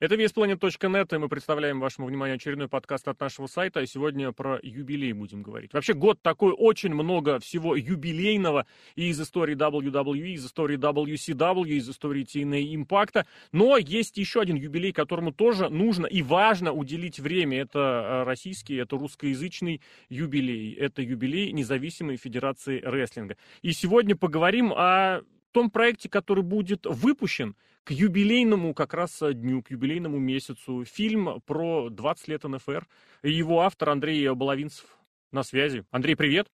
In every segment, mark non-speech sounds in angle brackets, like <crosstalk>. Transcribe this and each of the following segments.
Это VSPlanet.net, и мы представляем вашему вниманию очередной подкаст от нашего сайта, а сегодня про юбилей будем говорить. Вообще год такой, очень много всего юбилейного и из истории WWE, из истории WCW, из истории TNA Impact, но есть еще один юбилей, которому тоже нужно и важно уделить время. Это э, российский, это русскоязычный юбилей, это юбилей независимой федерации рестлинга. И сегодня поговорим о том проекте, который будет выпущен к юбилейному как раз дню, к юбилейному месяцу. Фильм про 20 лет НФР. Его автор Андрей Баловинцев на связи. Андрей, привет.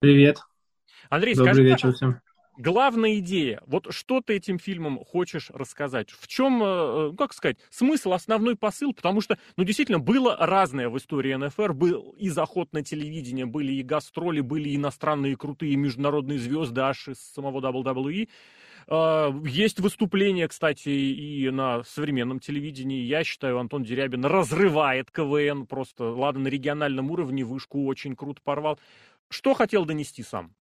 Привет. Андрей, Добрый скажи, вечер всем. Главная идея. Вот что ты этим фильмом хочешь рассказать? В чем, э, ну, как сказать, смысл, основной посыл? Потому что, ну, действительно, было разное в истории НФР. Был и заход на телевидение, были и гастроли, были иностранные крутые международные звезды аж из самого WWE. Э, есть выступление, кстати, и на современном телевидении. Я считаю, Антон Дерябин разрывает КВН просто. Ладно, на региональном уровне вышку очень круто порвал. Что хотел донести сам?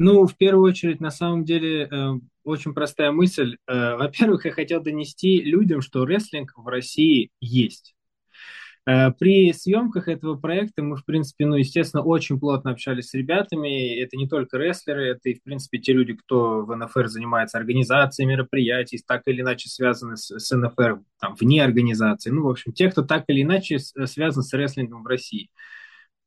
Ну, в первую очередь, на самом деле, э, очень простая мысль. Э, во-первых, я хотел донести людям, что рестлинг в России есть. Э, при съемках этого проекта мы, в принципе, ну, естественно, очень плотно общались с ребятами. Это не только рестлеры, это и, в принципе, те люди, кто в НФР занимается организацией мероприятий, так или иначе связаны с, с НФР, там, вне организации. Ну, в общем, те, кто так или иначе связан с рестлингом в России.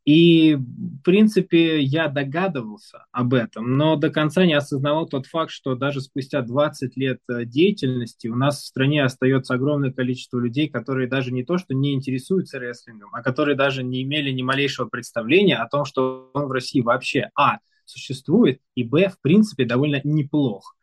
И, в принципе, я догадывался об этом, но до конца не осознавал тот факт, что даже спустя 20 лет э, деятельности у нас в стране остается огромное количество людей, которые даже не то, что не интересуются рестлингом, а которые даже не имели ни малейшего представления о том, что он в России вообще, а, существует, и, б, в принципе, довольно неплох.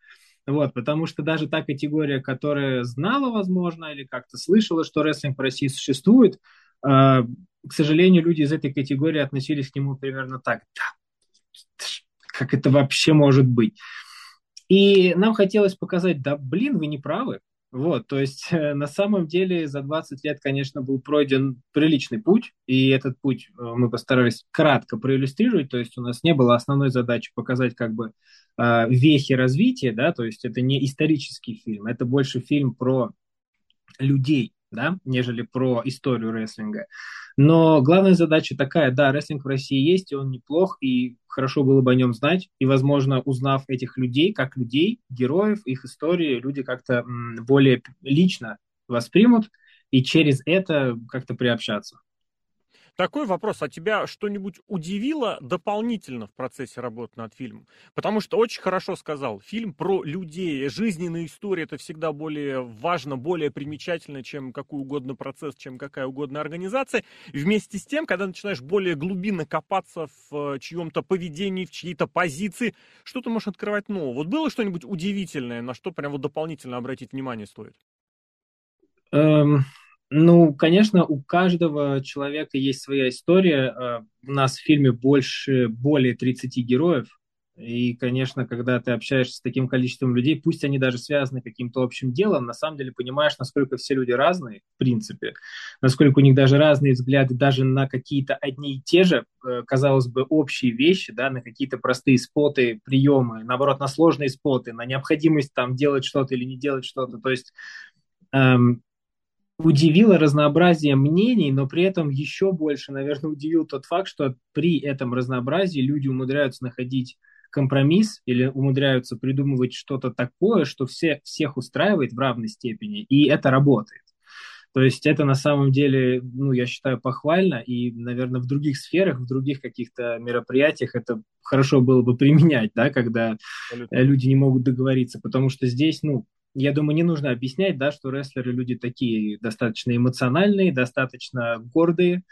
Вот, потому что даже та категория, которая знала, возможно, или как-то слышала, что рестлинг в России существует, э, к сожалению, люди из этой категории относились к нему примерно так. Да, как это вообще может быть? И нам хотелось показать, да, блин, вы не правы. Вот, то есть э, на самом деле за 20 лет, конечно, был пройден приличный путь, и этот путь э, мы постарались кратко проиллюстрировать, то есть у нас не было основной задачи показать как бы э, вехи развития, да, то есть это не исторический фильм, это больше фильм про людей, да, нежели про историю рестлинга. Но главная задача такая, да, рестлинг в России есть, и он неплох, и хорошо было бы о нем знать, и, возможно, узнав этих людей, как людей, героев, их истории, люди как-то более лично воспримут, и через это как-то приобщаться. Такой вопрос, а тебя что-нибудь удивило дополнительно в процессе работы над фильмом? Потому что очень хорошо сказал, фильм про людей, жизненная история, это всегда более важно, более примечательно, чем какой угодно процесс, чем какая угодно организация. вместе с тем, когда начинаешь более глубинно копаться в э, чьем-то поведении, в чьей-то позиции, что ты можешь открывать нового. Вот было что-нибудь удивительное, на что прям вот дополнительно обратить внимание стоит? Эм, ну, конечно, у каждого человека есть своя история. А, у нас в фильме больше, более 30 героев. И, конечно, когда ты общаешься с таким количеством людей, пусть они даже связаны каким-то общим делом, на самом деле понимаешь, насколько все люди разные, в принципе, насколько у них даже разные взгляды даже на какие-то одни и те же, э, казалось бы, общие вещи, да, на какие-то простые споты, приемы, наоборот, на сложные споты, на необходимость там делать что-то или не делать что-то. То есть эм, удивило разнообразие мнений, но при этом еще больше, наверное, удивил тот факт, что при этом разнообразии люди умудряются находить компромисс или умудряются придумывать что-то такое, что все, всех устраивает в равной степени, и это работает. То есть это на самом деле, ну, я считаю, похвально, и, наверное, в других сферах, в других каких-то мероприятиях это хорошо было бы применять, да, когда Абсолютно. люди не могут договориться, потому что здесь, ну, я думаю, не нужно объяснять, да, что рестлеры люди такие достаточно эмоциональные, достаточно гордые.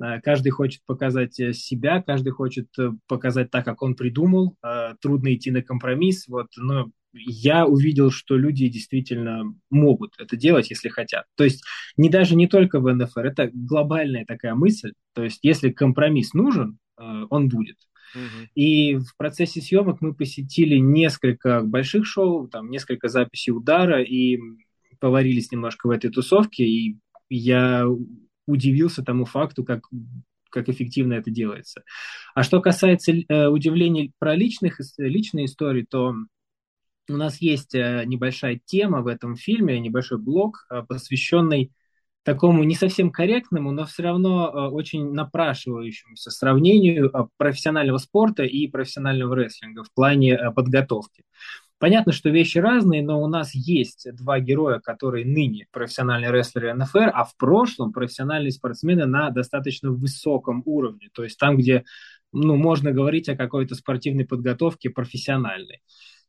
А, каждый хочет показать э, себя, каждый хочет э, показать так, как он придумал. А, трудно идти на компромисс. Вот, но я увидел, что люди действительно могут это делать, если хотят. То есть не даже не только в НФР, это глобальная такая мысль. То есть если компромисс нужен, э, он будет. И в процессе съемок мы посетили несколько больших шоу, там несколько записей удара, и поварились немножко в этой тусовке, и я удивился тому факту, как как эффективно это делается. А что касается э, удивлений про личных, личные истории, то у нас есть э, небольшая тема в этом фильме, небольшой блок, э, посвященный такому не совсем корректному, но все равно э, очень напрашивающемуся сравнению профессионального спорта и профессионального рестлинга в плане подготовки. Понятно, что вещи разные, но у нас есть два героя, которые ныне профессиональные рестлеры НФР, а в прошлом профессиональные спортсмены на достаточно высоком уровне. То есть там, где ну, можно говорить о какой-то спортивной подготовке профессиональной.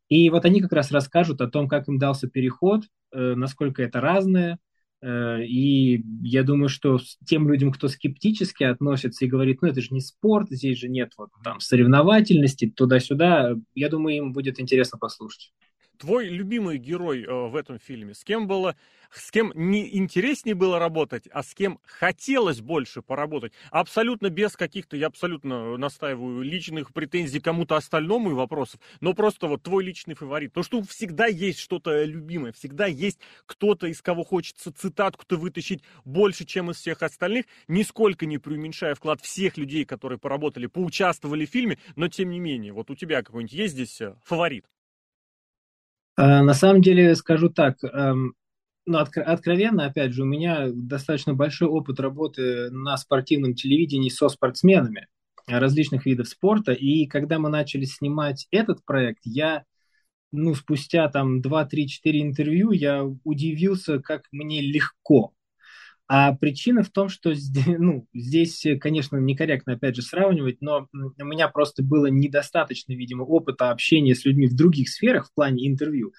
И вот они как раз расскажут о том, как им дался переход, э, насколько это разное. Э, и я думаю, что тем людям, кто скептически относится и говорит, ну это же не спорт, здесь же нет вот там соревновательности, туда-сюда, я думаю, им будет интересно послушать твой любимый герой э, в этом фильме? С кем было, с кем не интереснее было работать, а с кем хотелось больше поработать? Абсолютно без каких-то, я абсолютно настаиваю, личных претензий кому-то остальному и вопросов, но просто вот твой личный фаворит. Потому что всегда есть что-то любимое, всегда есть кто-то, из кого хочется цитатку-то вытащить больше, чем из всех остальных, нисколько не преуменьшая вклад всех людей, которые поработали, поучаствовали в фильме, но тем не менее, вот у тебя какой-нибудь есть здесь э, фаворит? Э, на самом деле, скажу так, эм, ну, откровенно, опять же, у меня достаточно большой опыт работы на спортивном телевидении со спортсменами различных видов спорта, и когда мы начали снимать этот проект, я, ну, спустя там 2, 3, 4 интервью, я удивился, как мне легко а причина в том, что здесь, <laughs> ну, здесь, конечно, некорректно, опять же, сравнивать, но у меня просто было недостаточно, видимо, опыта общения с людьми в других сферах в плане интервью.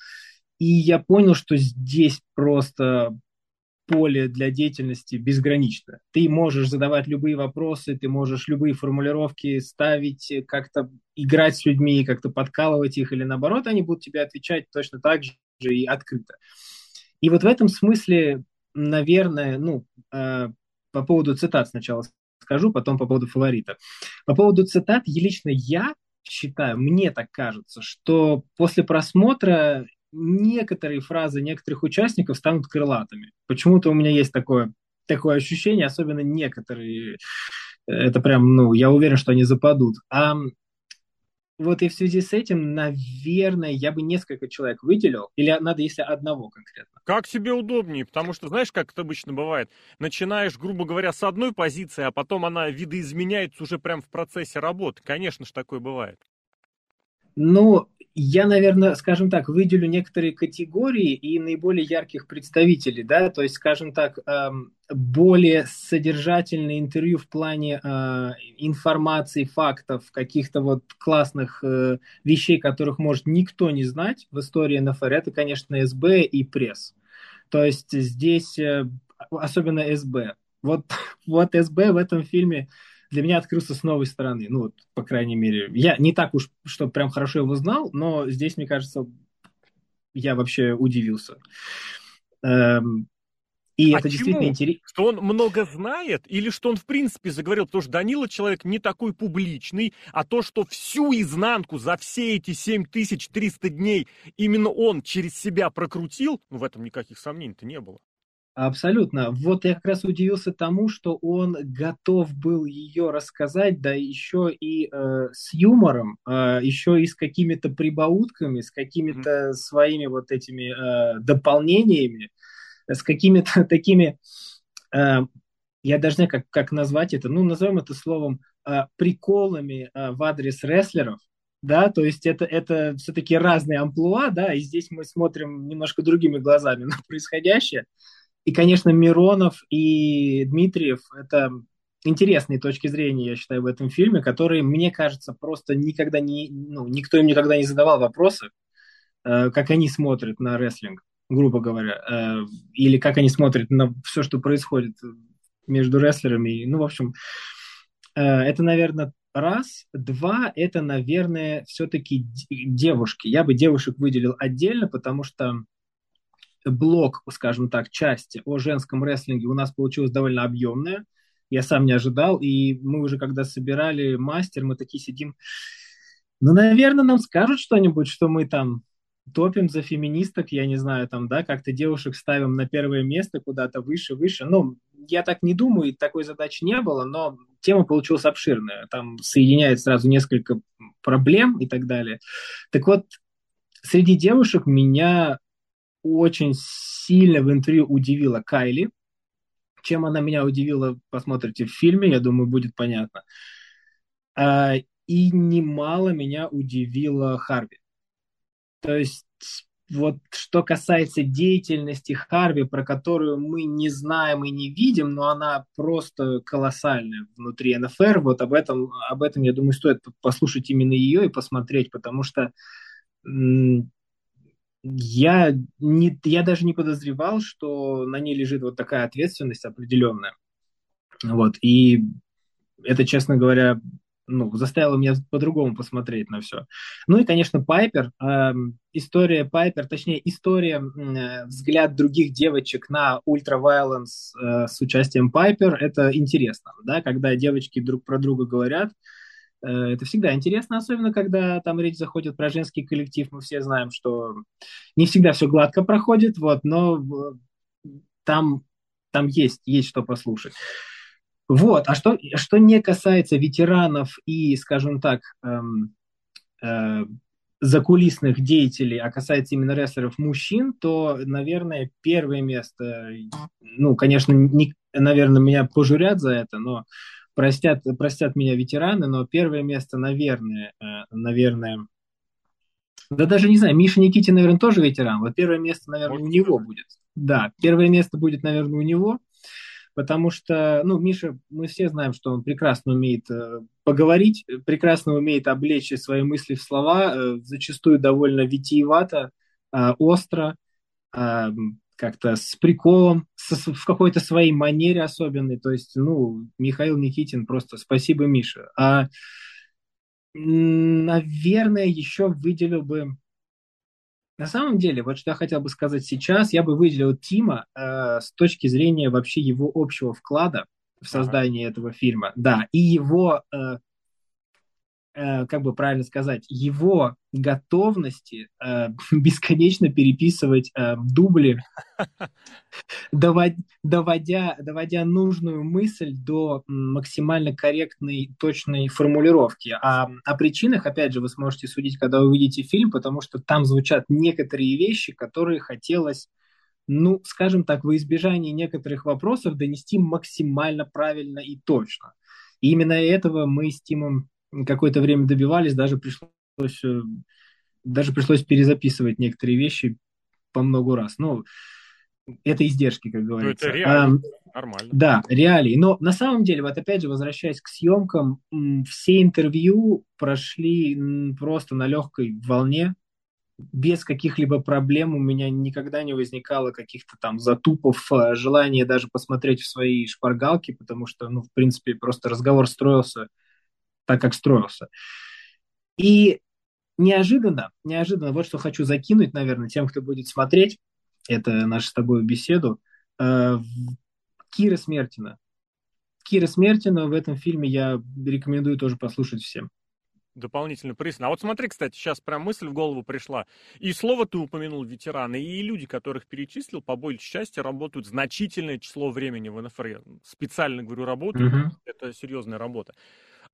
И я понял, что здесь просто поле для деятельности безгранично. Ты можешь задавать любые вопросы, ты можешь любые формулировки ставить, как-то играть с людьми, как-то подкалывать их, или наоборот, они будут тебе отвечать точно так же и открыто. И вот в этом смысле наверное, ну, э, по поводу цитат сначала скажу, потом по поводу фаворита. По поводу цитат, лично я считаю, мне так кажется, что после просмотра некоторые фразы некоторых участников станут крылатыми. Почему-то у меня есть такое, такое ощущение, особенно некоторые. Это прям, ну, я уверен, что они западут. А вот и в связи с этим, наверное, я бы несколько человек выделил, или надо, если одного конкретно? Как себе удобнее, потому что, знаешь, как это обычно бывает, начинаешь, грубо говоря, с одной позиции, а потом она видоизменяется уже прямо в процессе работы. Конечно же, такое бывает. Ну, я, наверное, скажем так, выделю некоторые категории и наиболее ярких представителей, да, то есть, скажем так, эм, более содержательные интервью в плане э, информации, фактов, каких-то вот классных э, вещей, которых может никто не знать в истории НФР, это, конечно, СБ и пресс. То есть здесь, э, особенно СБ. Вот, <laughs> вот СБ в этом фильме для меня открылся с новой стороны. Ну, вот, по крайней мере, я не так уж, что прям хорошо его знал, но здесь, мне кажется, я вообще удивился. Эм, и а это чему? действительно интересно. Что он много знает или что он в принципе заговорил? Потому что Данила человек не такой публичный, а то, что всю изнанку за все эти 7300 дней именно он через себя прокрутил, ну в этом никаких сомнений-то не было. Абсолютно. Вот я как раз удивился тому, что он готов был ее рассказать, да еще и э, с юмором, э, еще и с какими-то прибаутками, с какими-то своими вот этими э, дополнениями, с какими-то <laughs> такими, э, я даже не знаю, как, как назвать это, ну, назовем это словом, э, приколами э, в адрес рестлеров, да, то есть это, это все-таки разные амплуа, да, и здесь мы смотрим немножко другими глазами <laughs> на происходящее. И, конечно, Миронов и Дмитриев – это интересные точки зрения, я считаю, в этом фильме, которые, мне кажется, просто никогда не, ну, никто им никогда не задавал вопросы, э, как они смотрят на рестлинг, грубо говоря, э, или как они смотрят на все, что происходит между рестлерами. Ну, в общем, э, это, наверное, раз. Два, это, наверное, все-таки девушки. Я бы девушек выделил отдельно, потому что блок, скажем так, части о женском рестлинге у нас получилось довольно объемная. Я сам не ожидал, и мы уже когда собирали мастер, мы такие сидим, ну, наверное, нам скажут что-нибудь, что мы там топим за феминисток, я не знаю, там, да, как-то девушек ставим на первое место куда-то выше, выше. Ну, я так не думаю, такой задачи не было, но тема получилась обширная. Там соединяет сразу несколько проблем и так далее. Так вот, среди девушек меня очень сильно в интервью удивила Кайли. Чем она меня удивила, посмотрите в фильме, я думаю, будет понятно. А, и немало меня удивила Харви. То есть вот что касается деятельности Харви, про которую мы не знаем и не видим, но она просто колоссальная внутри НФР, вот об этом, об этом, я думаю, стоит послушать именно ее и посмотреть, потому что я, не, я даже не подозревал, что на ней лежит вот такая ответственность определенная. Вот, и это, честно говоря, ну, заставило меня по-другому посмотреть на все. Ну и, конечно, Пайпер. Э, история Пайпер, точнее, история, э, взгляд других девочек на ультравайленс э, с участием Пайпер, это интересно, да, когда девочки друг про друга говорят, это всегда интересно, особенно когда там речь заходит про женский коллектив. Мы все знаем, что не всегда все гладко проходит, вот, но там, там есть, есть что послушать. Вот, а что, что не касается ветеранов и, скажем так, эм, э, закулисных деятелей, а касается именно рестлеров мужчин, то, наверное, первое место, ну, конечно, не, наверное, меня пожурят за это, но простят, простят меня ветераны, но первое место, наверное, э, наверное, да даже не знаю, Миша Никитин, наверное, тоже ветеран. Вот первое место, наверное, Может, у него будет. Да, первое место будет, наверное, у него потому что, ну, Миша, мы все знаем, что он прекрасно умеет э, поговорить, прекрасно умеет облечь свои мысли в слова, э, зачастую довольно витиевато, остро, как-то с приколом, с, в какой-то своей манере особенной. То есть, ну, Михаил Никитин просто спасибо, Миша. А, наверное, еще выделил бы на самом деле, вот что я хотел бы сказать сейчас, я бы выделил Тима э, с точки зрения вообще его общего вклада в создание ага. этого фильма, да, и его Э, как бы правильно сказать, его готовности э, <laughs> бесконечно переписывать э, дубли, <laughs> доводя, доводя, доводя нужную мысль до максимально корректной, точной формулировки. А о причинах, опять же, вы сможете судить, когда увидите фильм, потому что там звучат некоторые вещи, которые хотелось ну, скажем так, во избежание некоторых вопросов донести максимально правильно и точно. И именно этого мы с Тимом какое-то время добивались, даже пришлось, э, даже пришлось перезаписывать некоторые вещи по много раз. Ну, это издержки, как говорится. Ну, это реалии. А, Нормально. Да, реалии. Но на самом деле, вот опять же, возвращаясь к съемкам, все интервью прошли просто на легкой волне, без каких-либо проблем у меня никогда не возникало каких-то там затупов, э, желания даже посмотреть в свои шпаргалки, потому что, ну, в принципе, просто разговор строился так, как строился. И неожиданно, неожиданно, вот что хочу закинуть, наверное, тем, кто будет смотреть, это нашу с тобой беседу, э, Кира Смертина. Кира Смертина в этом фильме я рекомендую тоже послушать всем. Дополнительно присно. А вот смотри, кстати, сейчас прям мысль в голову пришла. И слово ты упомянул ветераны, и люди, которых перечислил, по большей части работают значительное число времени в НФР. Специально говорю, работают. Mm-hmm. Это серьезная работа.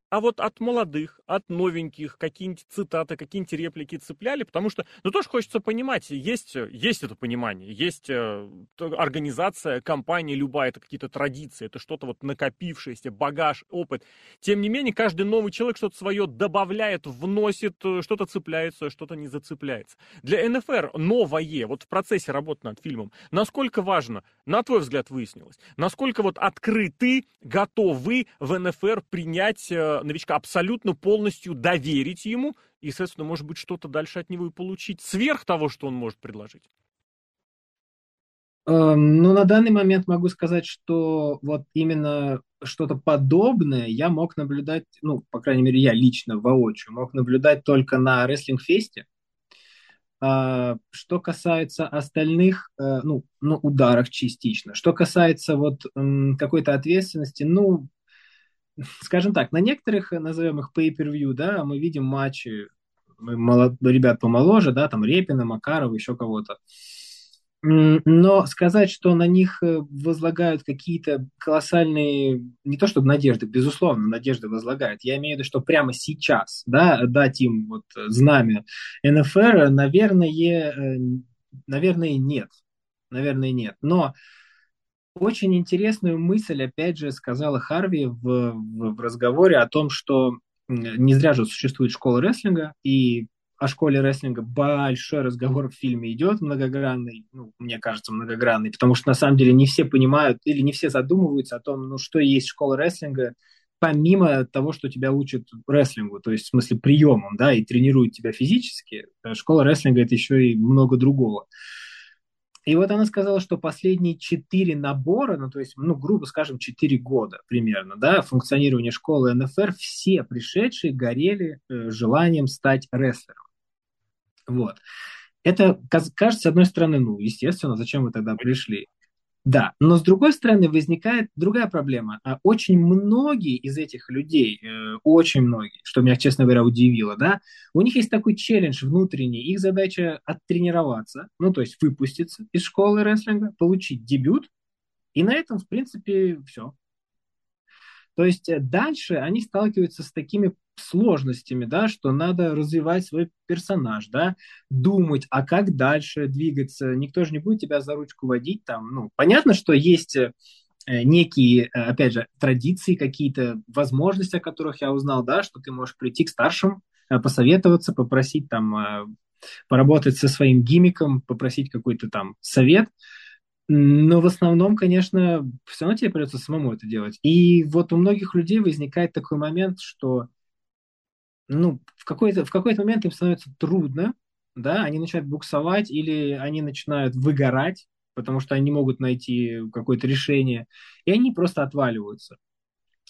А вот от молодых, от новеньких какие-нибудь цитаты, какие-нибудь реплики цепляли, потому что, ну, тоже хочется понимать, есть, есть это понимание, есть э, организация, компания любая, это какие-то традиции, это что-то вот накопившееся, багаж, опыт. Тем не менее, каждый новый человек что-то свое добавляет, вносит, э, что-то цепляется, что-то не зацепляется. Для НФР новое, вот в процессе работы над фильмом, насколько важно, на твой взгляд, выяснилось, насколько вот открыты, готовы в НФР принять э, новичка абсолютно полностью доверить ему и, соответственно, может быть, что-то дальше от него и получить сверх того, что он может предложить? Эм, ну, на данный момент могу сказать, что вот именно что-то подобное я мог наблюдать, ну, по крайней мере, я лично воочию мог наблюдать только на рестлинг-фесте. А, что касается остальных, э, ну, ну, ударах частично. Что касается вот какой-то ответственности, ну, скажем так, на некоторых, э, назовем их pay-per-view, да, мы видим матчи молод... ребят помоложе, да, там Репина, Макарова, еще кого-то. Но сказать, что на них э, возлагают какие-то колоссальные, не то чтобы надежды, безусловно, надежды возлагают. Я имею в виду, что прямо сейчас, да, дать им вот знамя НФР, наверное, э, наверное, нет. Наверное, нет. Но очень интересную мысль, опять же, сказала Харви в, в, в разговоре о том, что не зря же существует школа рестлинга, и о школе рестлинга большой разговор в фильме идет, многогранный, ну, мне кажется, многогранный, потому что на самом деле не все понимают или не все задумываются о том, ну, что есть школа рестлинга, помимо того, что тебя учат рестлингу, то есть в смысле приемам, да, и тренируют тебя физически, э, школа рестлинга это еще и много другого. И вот она сказала, что последние четыре набора, ну, то есть, ну, грубо скажем, четыре года примерно, да, функционирования школы НФР, все пришедшие горели э, желанием стать рестлером. Вот. Это кажется, с одной стороны, ну, естественно, зачем вы тогда пришли? Да, но с другой стороны возникает другая проблема. А очень многие из этих людей, э, очень многие, что меня, честно говоря, удивило, да, у них есть такой челлендж внутренний, их задача оттренироваться, ну, то есть выпуститься из школы рестлинга, получить дебют, и на этом, в принципе, все. То есть э, дальше они сталкиваются с такими сложностями, да, что надо развивать свой персонаж, да, думать, а как дальше двигаться. Никто же не будет тебя за ручку водить там. Ну, понятно, что есть э, некие, э, опять же, традиции, какие-то возможности, о которых я узнал, да, что ты можешь прийти к старшим, посоветоваться, попросить там поработать со своим гимиком, попросить какой-то там совет. Но в основном, конечно, все равно тебе придется самому это делать. И вот у многих людей возникает такой момент, что ну, в какой-то, в какой-то момент им становится трудно, да, они начинают буксовать или они начинают выгорать, потому что они могут найти какое-то решение, и они просто отваливаются.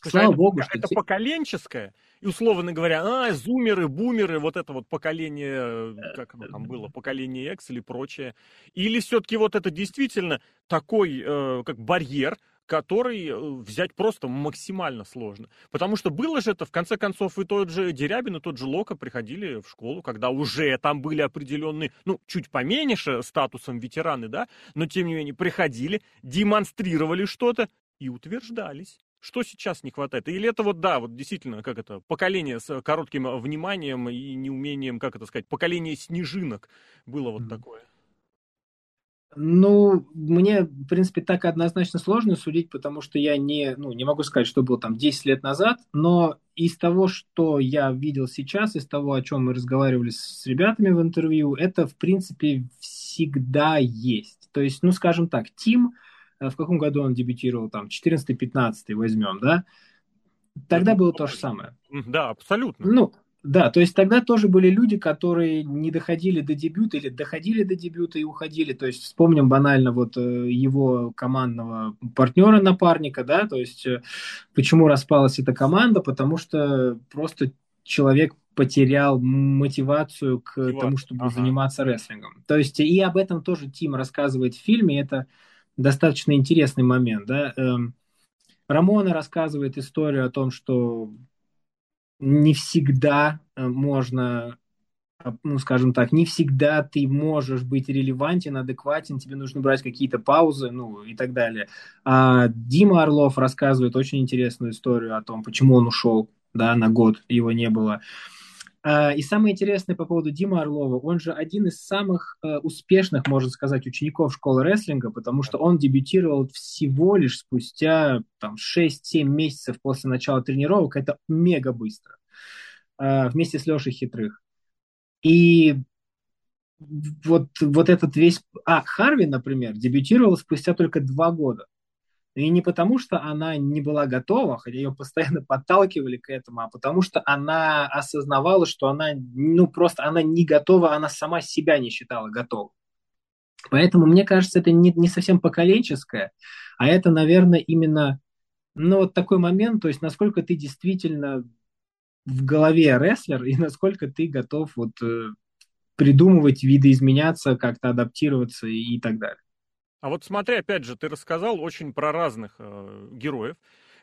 Слава это, богу, что... Это поколенческое, и, условно говоря, а, зумеры, бумеры, вот это вот поколение, как оно там было, поколение X или прочее. Или все-таки вот это действительно такой, э, как барьер, который э, взять просто максимально сложно. Потому что было же это, в конце концов, и тот же Дерябин, и тот же Лока приходили в школу, когда уже там были определенные, ну, чуть поменьше статусом ветераны, да, но тем не менее приходили, демонстрировали что-то и утверждались. Что сейчас не хватает? Или это вот, да, вот действительно, как это, поколение с коротким вниманием и неумением, как это сказать, поколение снежинок было вот mm-hmm. такое? Ну, мне, в принципе, так однозначно сложно судить, потому что я не, ну, не могу сказать, что было там 10 лет назад, но из того, что я видел сейчас, из того, о чем мы разговаривали с ребятами в интервью, это, в принципе, всегда есть. То есть, ну, скажем так, Тим, э, в каком году он дебютировал, там, 14-15 возьмем, да, тогда было то же самое. Да, абсолютно. Ну, да, то есть тогда тоже были люди, которые не доходили до дебюта или доходили до дебюта и уходили. То есть вспомним банально вот э, его командного партнера, напарника, да, то есть э, почему распалась эта команда, потому что просто человек потерял мотивацию к Мотивация. тому, чтобы ага. заниматься рестлингом. То есть и об этом тоже Тим рассказывает в фильме, это достаточно интересный момент, да. Эм, Рамона рассказывает историю о том, что не всегда э, можно, э, ну, скажем так, не всегда ты можешь быть релевантен, адекватен, тебе нужно брать какие-то паузы, ну, и так далее. А Дима Орлов рассказывает очень интересную историю о том, почему он ушел, да, на год его не было. А, и самое интересное по поводу Димы Орлова, он же один из самых э, успешных, можно сказать, учеников школы рестлинга, потому что он дебютировал всего лишь спустя там, 6-7 месяцев после начала тренировок. Это мега быстро. Э, вместе с Лешей Хитрых. И вот, вот этот весь... А, Харви, например, дебютировал спустя только два года. И не потому, что она не была готова, хотя ее постоянно подталкивали к этому, а потому что она осознавала, что она, ну, просто она не готова, она сама себя не считала готовой. Поэтому, мне кажется, это не, не совсем поколенческое, а это, наверное, именно, ну, вот такой момент, то есть насколько ты действительно в голове рестлер и насколько ты готов вот э, придумывать, видоизменяться, как-то адаптироваться и, и так далее. А вот смотри, опять же, ты рассказал очень про разных э, героев.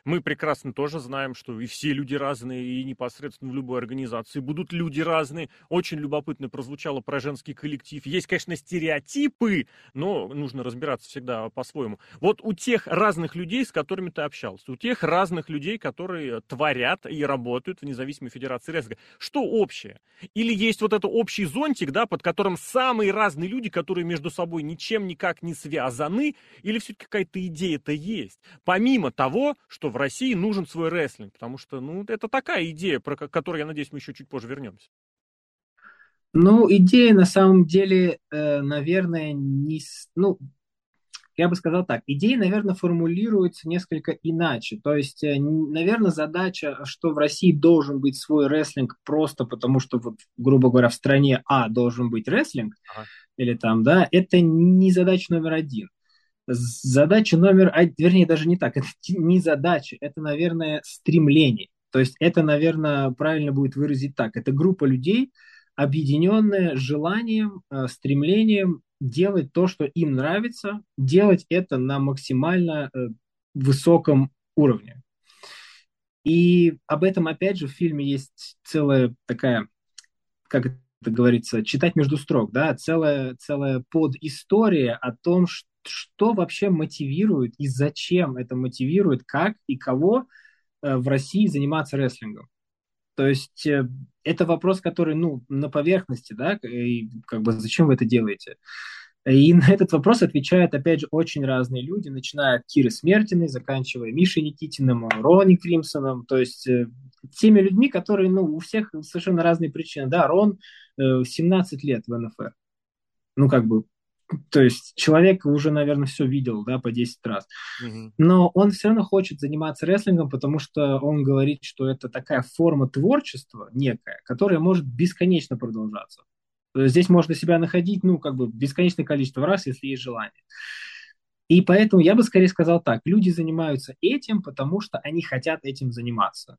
Мы прекрасно тоже знаем, что и все люди разные, и непосредственно в любой организации будут люди разные. Очень любопытно прозвучало про женский коллектив. Есть, конечно, стереотипы, но нужно разбираться всегда по-своему. Вот у тех разных людей, с которыми ты общался, у тех разных людей, которые творят и работают в независимой федерации рестлинга, что общее? Или есть вот этот общий зонтик, да, под которым самые разные люди, которые между собой ничем никак не связаны, или все-таки какая-то идея-то есть? Помимо того, что в России нужен свой рестлинг, потому что, ну, это такая идея, про которую, я надеюсь, мы еще чуть позже вернемся. Ну, идея на самом деле, э, наверное, не... Ну, я бы сказал так, идеи, наверное, формулируются несколько иначе. То есть, э, наверное, задача, что в России должен быть свой рестлинг просто потому, что, вот, грубо говоря, в стране А должен быть рестлинг, ага. или там, да, это не задача номер один. Задача номер, вернее, даже не так, <laughs> это не задача, это, наверное, стремление. То есть это, наверное, правильно будет выразить так. Это группа людей, объединенная желанием, э, стремлением делать то, что им нравится, делать это на максимально э, высоком уровне. И об этом, опять же, в фильме есть целая такая, как это говорится, читать между строк, да, целая, целая подистория о том, что что вообще мотивирует и зачем это мотивирует, как и кого э, в России заниматься рестлингом. То есть э, это вопрос, который, ну, на поверхности, да, и как бы зачем вы это делаете? И <laughs> на этот вопрос отвечают, опять же, очень разные люди, начиная от Киры Смертиной, заканчивая Мишей Никитиным, Рони Кримсоном, то есть э, теми людьми, которые, ну, у всех совершенно разные причины. Да, Рон э, 17 лет в НФР. Ну, как бы, то есть человек уже, наверное, все видел, да, по 10 раз. Mm-hmm. Но он все равно хочет заниматься рестлингом, потому что он говорит, что это такая форма творчества некая, которая может бесконечно продолжаться. Здесь можно себя находить, ну, как бы бесконечное количество раз, если есть желание. И поэтому я бы скорее сказал так, люди занимаются этим, потому что они хотят этим заниматься.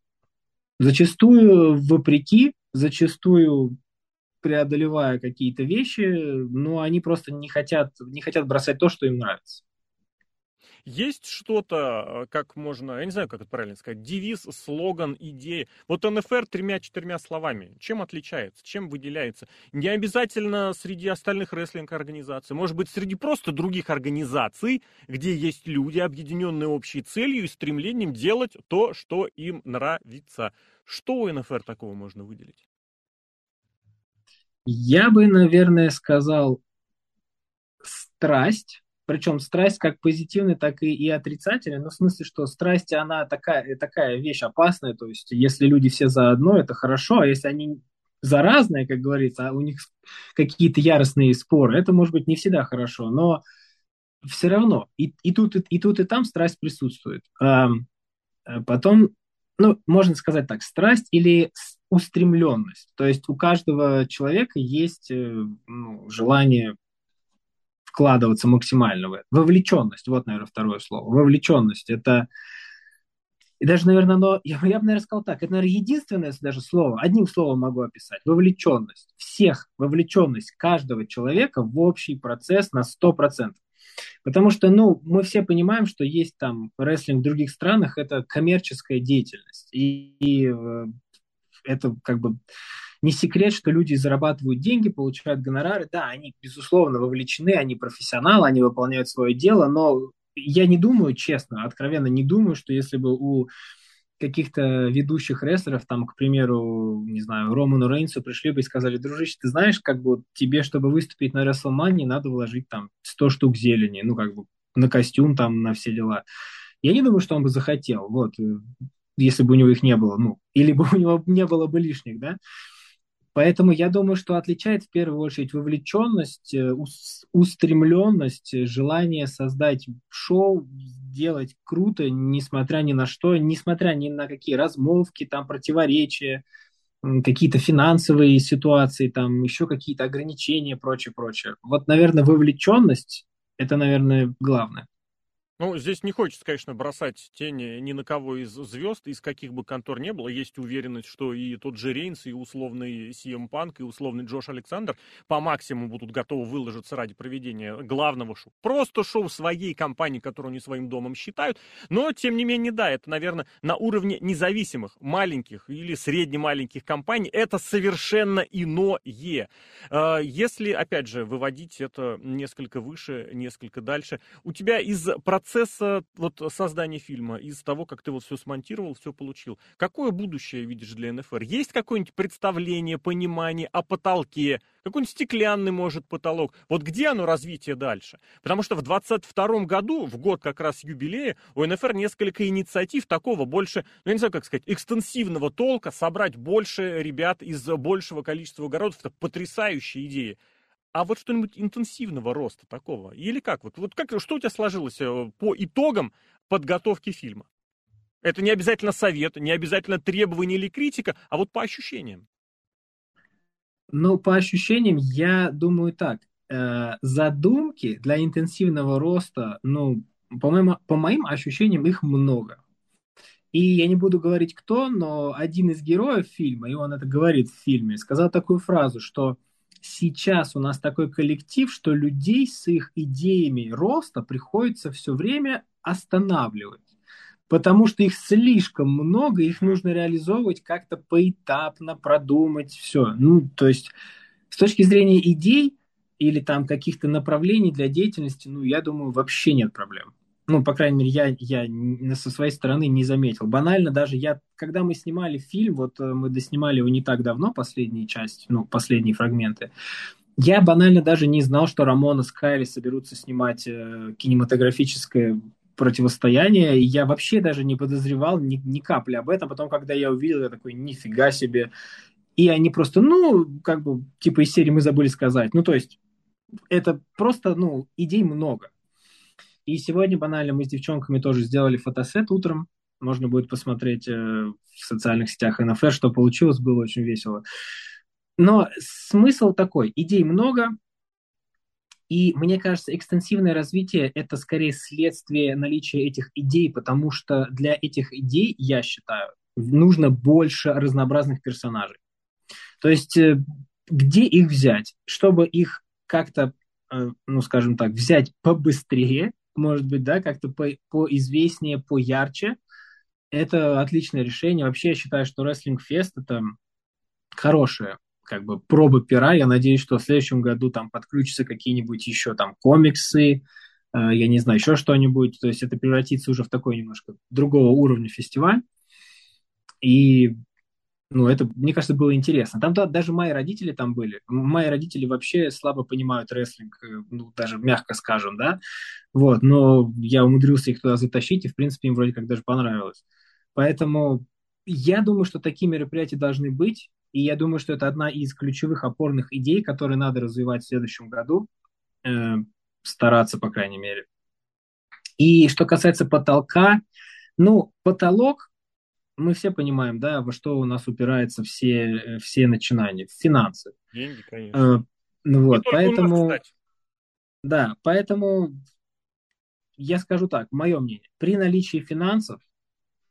Зачастую вопреки, зачастую преодолевая какие-то вещи, но они просто не хотят, не хотят бросать то, что им нравится. Есть что-то, э, как можно, я не знаю, как это правильно сказать, девиз, слоган, идея. Вот НФР тремя-четырьмя словами. Чем отличается, чем выделяется? Не обязательно среди остальных рестлинг-организаций. Может быть, среди просто других организаций, где есть люди, объединенные общей целью и стремлением делать то, что им нравится. Что у НФР такого можно выделить? Я бы, наверное, сказал страсть, причем страсть как позитивная, так и, и отрицательная, но в смысле, что страсть, она такая, такая вещь опасная, то есть если люди все заодно, это хорошо, а если они заразные, как говорится, а у них какие-то яростные споры, это может быть не всегда хорошо, но все равно и, и, тут, и, и тут, и там страсть присутствует. А, потом, ну, можно сказать так, страсть или устремленность. То есть у каждого человека есть э, ну, желание вкладываться максимально в это. Вовлеченность, вот, наверное, второе слово. Вовлеченность – это и даже, наверное, оно, я, я бы, наверное, сказал так, это, наверное, единственное даже слово, одним словом могу описать, вовлеченность. Всех, вовлеченность каждого человека в общий процесс на 100%. Потому что, ну, мы все понимаем, что есть там рестлинг в других странах, это коммерческая деятельность. И, и э, это как бы не секрет, что люди зарабатывают деньги, получают гонорары. Да, они, безусловно, вовлечены, они профессионалы, они выполняют свое дело, но я не думаю, честно, откровенно не думаю, что если бы у каких-то ведущих рестлеров, там, к примеру, не знаю, Роману Рейнсу пришли бы и сказали, дружище, ты знаешь, как бы тебе, чтобы выступить на WrestleMania, надо вложить там 100 штук зелени, ну, как бы на костюм, там, на все дела. Я не думаю, что он бы захотел, вот, если бы у него их не было, ну, или бы у него не было бы лишних, да. Поэтому я думаю, что отличает в первую очередь вовлеченность, э, устремленность, желание создать шоу, сделать круто, несмотря ни на что, несмотря ни на какие размолвки, там противоречия, какие-то финансовые ситуации, там еще какие-то ограничения, прочее, прочее. Вот, наверное, вовлеченность – это, наверное, главное. Ну, здесь не хочется, конечно, бросать тени ни на кого из звезд, из каких бы контор не было. Есть уверенность, что и тот же Рейнс, и условный CM Панк, и условный Джош Александр по максимуму будут готовы выложиться ради проведения главного шоу. Просто шоу своей компании, которую они своим домом считают. Но, тем не менее, да, это, наверное, на уровне независимых, маленьких или средне-маленьких компаний. Это совершенно иное. А, если, опять же, выводить это несколько выше, несколько дальше, у тебя из процесса процесса вот создания фильма, из того, как ты вот все смонтировал, все получил, какое будущее видишь для НФР? Есть какое-нибудь представление, понимание о потолке? Какой-нибудь стеклянный, может, потолок? Вот где оно развитие дальше? Потому что в 22 году, в год как раз юбилея, у НФР несколько инициатив такого больше, ну, я не знаю, как сказать, экстенсивного толка, собрать больше ребят из большего количества городов. Это потрясающая идея а вот что-нибудь интенсивного роста такого? Или как? Вот, вот как, что у тебя сложилось э, по итогам подготовки фильма? Это не обязательно совет, не обязательно требование или критика, а вот по ощущениям. Ну, по ощущениям, я думаю так. Э, задумки для интенсивного роста, ну, по моим, по моим ощущениям, их много. И я не буду говорить кто, но один из героев фильма, и он это говорит в фильме, сказал такую фразу, что сейчас у нас такой коллектив, что людей с их идеями роста приходится все время останавливать. Потому что их слишком много, их нужно реализовывать как-то поэтапно, продумать все. Ну, то есть с точки зрения идей или там каких-то направлений для деятельности, ну, я думаю, вообще нет проблем ну, по крайней мере, я, я со своей стороны не заметил. Банально даже я, когда мы снимали фильм, вот э, мы доснимали его не так давно, последние части, ну, последние фрагменты, я банально даже не знал, что Рамона с Кайли соберутся снимать э, кинематографическое противостояние, и я вообще даже не подозревал ни, ни капли об этом. Потом, когда я увидел, я такой, нифига себе. И они просто, ну, как бы, типа из серии мы забыли сказать. Ну, то есть, это просто, ну, идей много. И сегодня банально мы с девчонками тоже сделали фотосет утром. Можно будет посмотреть э, в социальных сетях НФР, что получилось, было очень весело. Но смысл такой, идей много, и мне кажется, экстенсивное развитие – это скорее следствие наличия этих идей, потому что для этих идей, я считаю, нужно больше разнообразных персонажей. То есть э, где их взять, чтобы их как-то, э, ну, скажем так, взять побыстрее, может быть, да, как-то по, поизвестнее, поярче. Это отличное решение. Вообще, я считаю, что Wrestling Fest это хорошая как бы проба пера. Я надеюсь, что в следующем году там подключатся какие-нибудь еще там комиксы, э, я не знаю, еще что-нибудь. То есть это превратится уже в такой немножко другого уровня фестиваль. И ну, это, мне кажется, было интересно. Там да, даже мои родители там были. Мои родители вообще слабо понимают рестлинг, э, ну, даже мягко скажем, да. Вот, но я умудрился их туда затащить, и, в принципе, им вроде как даже понравилось. Поэтому я думаю, что такие мероприятия должны быть, и я думаю, что это одна из ключевых опорных идей, которые надо развивать в следующем году, э, стараться, по крайней мере. И что касается потолка, ну, потолок мы все понимаем, да, во что у нас упираются все, э, все начинания, финансы. Деньги, конечно. Э, ну вот, поэтому... Нас, да, поэтому я скажу так, мое мнение, при наличии финансов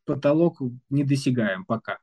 потолок недосягаем пока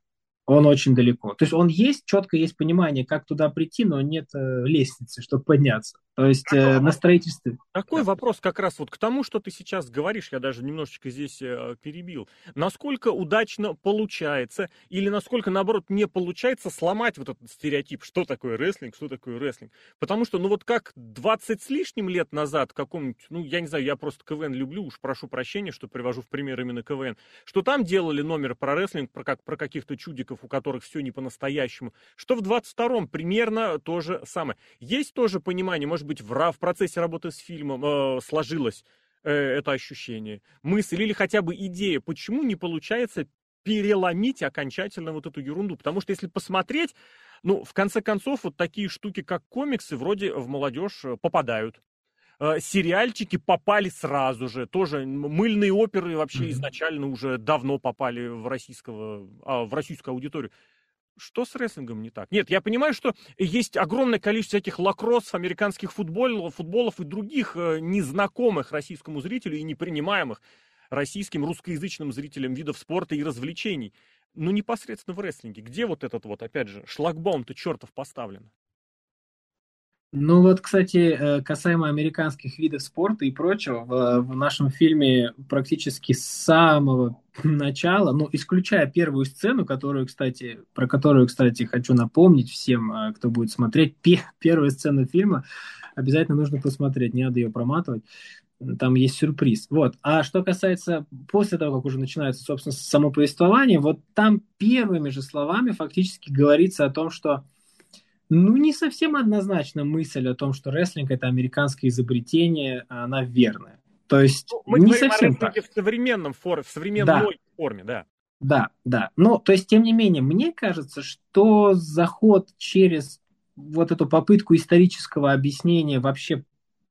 он очень далеко. То есть он есть, четко есть понимание, как туда прийти, но нет э, лестницы, чтобы подняться. То есть э, на строительстве. Такой да. вопрос как раз вот к тому, что ты сейчас говоришь, я даже немножечко здесь э, перебил. Насколько удачно получается или насколько, наоборот, не получается сломать вот этот стереотип, что такое рестлинг, что такое рестлинг. Потому что, ну вот как 20 с лишним лет назад каком-нибудь, ну я не знаю, я просто КВН люблю, уж прошу прощения, что привожу в пример именно КВН, что там делали номер про рестлинг, про, как, про каких-то чудиков, у которых все не по-настоящему, что в 22-м примерно то же самое. Есть тоже понимание, может быть, в, в процессе работы с фильмом э, сложилось э, это ощущение, мысль или хотя бы идея, почему не получается переломить окончательно вот эту ерунду. Потому что если посмотреть, ну, в конце концов, вот такие штуки, как комиксы, вроде в молодежь э, попадают. Э, сериальчики попали сразу же. Тоже мыльные оперы вообще mm-hmm. изначально уже давно попали в, российского, а, в российскую аудиторию. Что с рестлингом не так? Нет, я понимаю, что есть огромное количество всяких лакроссов, американских футболов, футболов и других э, незнакомых российскому зрителю и непринимаемых российским русскоязычным зрителям видов спорта и развлечений. Но непосредственно в рестлинге. Где вот этот вот, опять же, шлагбаум-то чертов поставлен? Ну вот, кстати, э, касаемо американских видов спорта и прочего, в, в нашем фильме практически с самого <laughs> начала, ну, исключая первую сцену, которую, кстати, про которую, кстати, хочу напомнить всем, э, кто будет смотреть, первую сцену фильма обязательно нужно посмотреть, не надо ее проматывать, там есть сюрприз. Вот. А что касается после того, как уже начинается, собственно, само повествование, вот там первыми же словами фактически говорится о том, что ну, не совсем однозначно мысль о том, что рестлинг это американское изобретение, она верная. То есть ну, мы не совсем так. в современном форме, в современной да. форме, да. Да, да. Но, то есть, тем не менее, мне кажется, что заход через вот эту попытку исторического объяснения вообще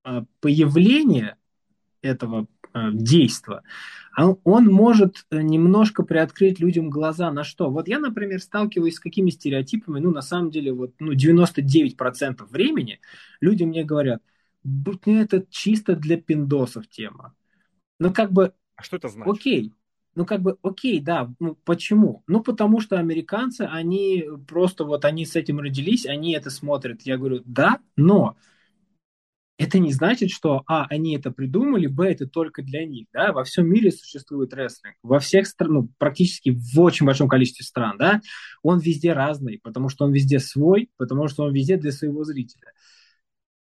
а, появления этого э, действа, а он может э, немножко приоткрыть людям глаза на что. Вот я, например, сталкиваюсь с какими стереотипами, ну, на самом деле, вот, ну, 99% времени люди мне говорят, будь ну, это чисто для пиндосов тема. Ну, как бы... А что это значит? Окей, ну, как бы, окей, да, ну, почему? Ну, потому что американцы, они просто вот, они с этим родились, они это смотрят. Я говорю, да, но это не значит, что, а, они это придумали, б, это только для них, да, во всем мире существует рестлинг, во всех странах, ну, практически в очень большом количестве стран, да, он везде разный, потому что он везде свой, потому что он везде для своего зрителя.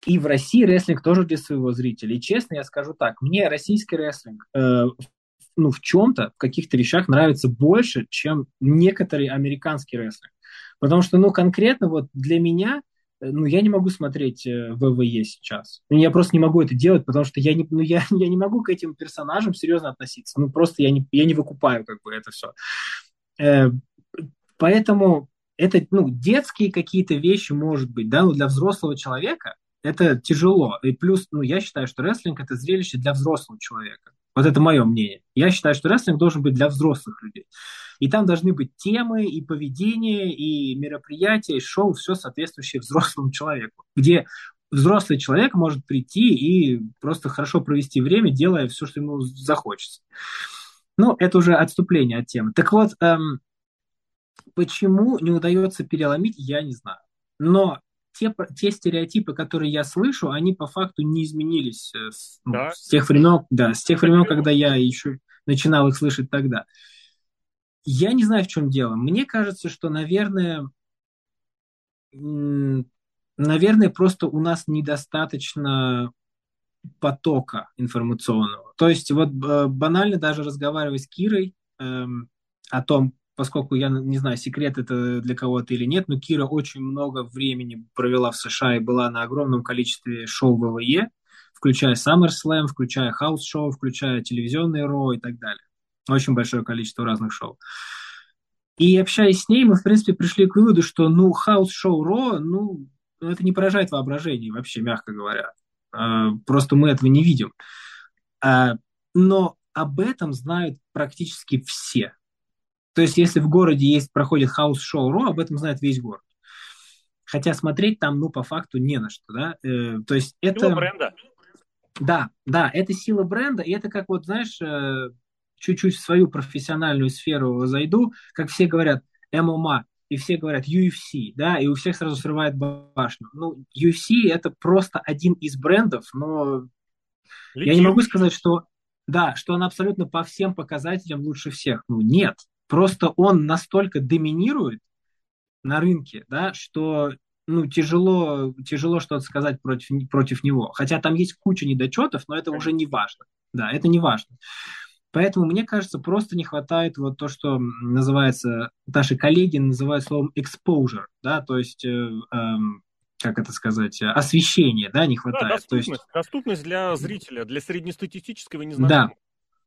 И в России рестлинг тоже для своего зрителя. И честно я скажу так, мне российский рестлинг э, ну, в чем-то, в каких-то вещах нравится больше, чем некоторый американский рестлинг. Потому что, ну, конкретно вот для меня ну, я не могу смотреть э, ВВЕ сейчас. Ну, я просто не могу это делать, потому что я не, ну, я, <laughs> я не могу к этим персонажам серьезно относиться. Ну, просто я не, я не выкупаю как бы это все. Э, поэтому это, ну, детские какие-то вещи, может быть, да, но для взрослого человека это тяжело. И плюс, ну, я считаю, что рестлинг – это зрелище для взрослого человека. Вот это мое мнение. Я считаю, что рестлинг должен быть для взрослых людей. И там должны быть темы, и поведение, и мероприятия, и шоу, все соответствующее взрослому человеку, где взрослый человек может прийти и просто хорошо провести время, делая все, что ему захочется. Ну, это уже отступление от темы. Так вот, эм, почему не удается переломить, я не знаю. Но те, те стереотипы, которые я слышу, они по факту не изменились э, с, ну, да. с тех времен, да, с тех времен, когда я еще начинал их слышать тогда. Я не знаю, в чем дело. Мне кажется, что, наверное, наверное, просто у нас недостаточно потока информационного. То есть вот э, банально даже разговаривая с Кирой эм, о том, поскольку я не знаю, секрет это для кого-то или нет, но Кира очень много времени провела в США и была на огромном количестве шоу WWE, включая SummerSlam, включая хаус-шоу, включая телевизионные Raw и так далее. Очень большое количество разных шоу. И общаясь с ней, мы, в принципе, пришли к выводу, что, ну, house show Raw, ну, это не поражает воображение, вообще, мягко говоря. А, просто мы этого не видим. А, но об этом знают практически все. То есть, если в городе есть, проходит house show Raw, об этом знает весь город. Хотя смотреть там, ну, по факту не на что, да. Э, то есть это... Сила бренда. Да, да, это сила бренда, и это как вот, знаешь, э, чуть-чуть в свою профессиональную сферу зайду, как все говорят, ММА, и все говорят UFC, да, и у всех сразу срывает башню. Ну, UFC это просто один из брендов, но Летим. я не могу сказать, что да, что он абсолютно по всем показателям лучше всех. Ну, нет. Просто он настолько доминирует на рынке, да, что ну, тяжело, тяжело что-то сказать против, против него. Хотя там есть куча недочетов, но это уже не важно. Да, это не важно. Поэтому, мне кажется, просто не хватает вот то, что называется, наши коллеги называют словом exposure, да, то есть, э, э, как это сказать, освещение, да, не хватает. Да, доступность, то есть, доступность для зрителя, для среднестатистического незнакомого. Да,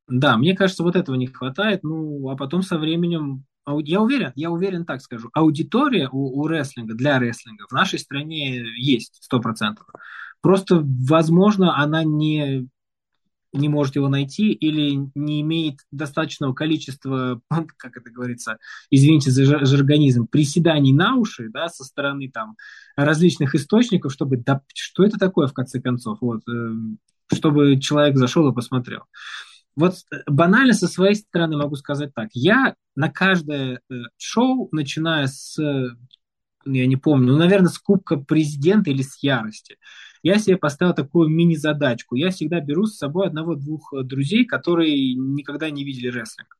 да, мне кажется, вот этого не хватает. Ну, а потом со временем, я уверен, я уверен так скажу, аудитория у, у рестлинга, для рестлинга в нашей стране есть, сто процентов. Просто, возможно, она не, не может его найти или не имеет достаточного количества, <laughs> как это говорится, извините за жаргонизм, приседаний на уши, да, со стороны там различных источников, чтобы, да, что это такое в конце концов, вот, э, чтобы человек зашел и посмотрел. Вот э, банально со своей стороны могу сказать так. Я на каждое э, шоу, начиная с, я не помню, ну, наверное, с Кубка Президента или с Ярости, я себе поставил такую мини-задачку. Я всегда беру с собой одного-двух э, друзей, которые никогда не видели рестлинг.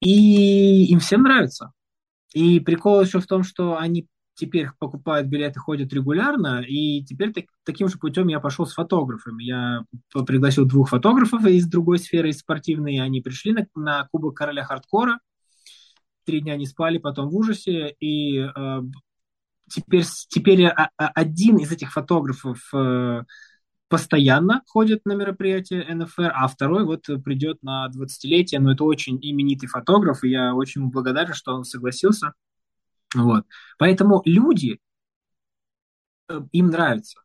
И им всем нравится. И прикол еще в том, что они теперь покупают билеты, ходят регулярно, и теперь так, таким же путем я пошел с фотографами. Я пригласил двух фотографов из другой сферы, из спортивной, и они пришли на, на Кубок Короля Хардкора, три дня не спали, потом в ужасе, и э, теперь, теперь один из этих фотографов э, постоянно ходит на мероприятие НФР, а второй вот придет на 20-летие, но это очень именитый фотограф, и я очень благодарен, что он согласился. Вот. Поэтому люди, э, им нравится.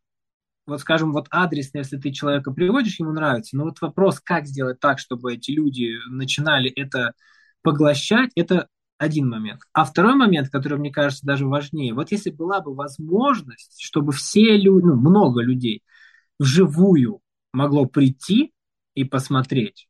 Вот, скажем, вот адресно, если ты человека приводишь, ему нравится. Но вот вопрос, как сделать так, чтобы эти люди начинали это поглощать, это один момент. А второй момент, который мне кажется даже важнее, вот если была бы возможность, чтобы все люди, ну, много людей вживую могло прийти и посмотреть,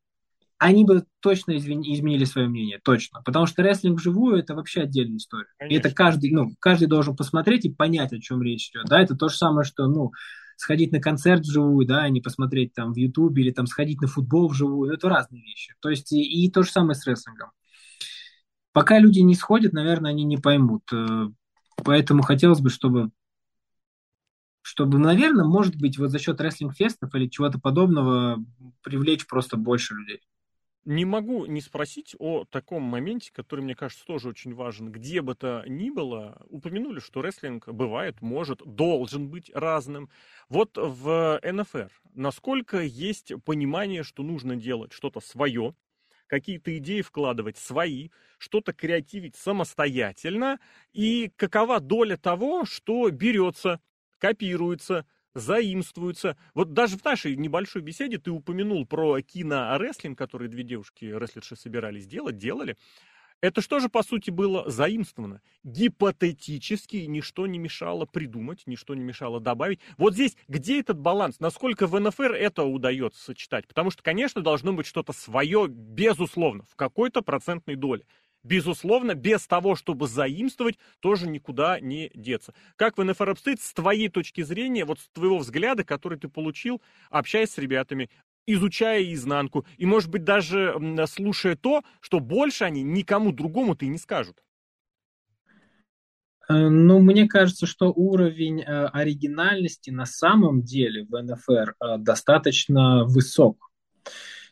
они бы точно изменили свое мнение, точно. Потому что рестлинг вживую это вообще отдельная история. Конечно. И это каждый, ну, каждый должен посмотреть и понять, о чем речь идет. Да, это то же самое, что, ну, сходить на концерт вживую, да, а не посмотреть там в Ютубе или там сходить на футбол вживую. Это разные вещи. То есть и, и то же самое с рестлингом. Пока люди не сходят, наверное, они не поймут. Э, поэтому хотелось бы, чтобы чтобы, наверное, может быть, вот за счет рестлинг-фестов или чего-то подобного привлечь просто больше людей. Не могу не спросить о таком моменте, который, мне кажется, тоже очень важен. Где бы то ни было, упомянули, что рестлинг бывает, может, должен быть разным. Вот в НФР насколько есть понимание, что нужно делать что-то свое, какие-то идеи вкладывать свои, что-то креативить самостоятельно, и какова доля того, что берется, копируется, заимствуется. Вот даже в нашей небольшой беседе ты упомянул про кинорестлинг, который две девушки-рестлерши собирались делать, делали. Это что же, по сути, было заимствовано? Гипотетически ничто не мешало придумать, ничто не мешало добавить. Вот здесь, где этот баланс? Насколько в НФР это удается сочетать? Потому что, конечно, должно быть что-то свое, безусловно, в какой-то процентной доле. Безусловно, без того, чтобы заимствовать, тоже никуда не деться. Как в НФР обстоит с твоей точки зрения, вот с твоего взгляда, который ты получил, общаясь с ребятами, изучая изнанку, и, может быть, даже слушая то, что больше они никому другому-то и не скажут. Э, ну, мне кажется, что уровень э, оригинальности на самом деле в НФР э, достаточно высок.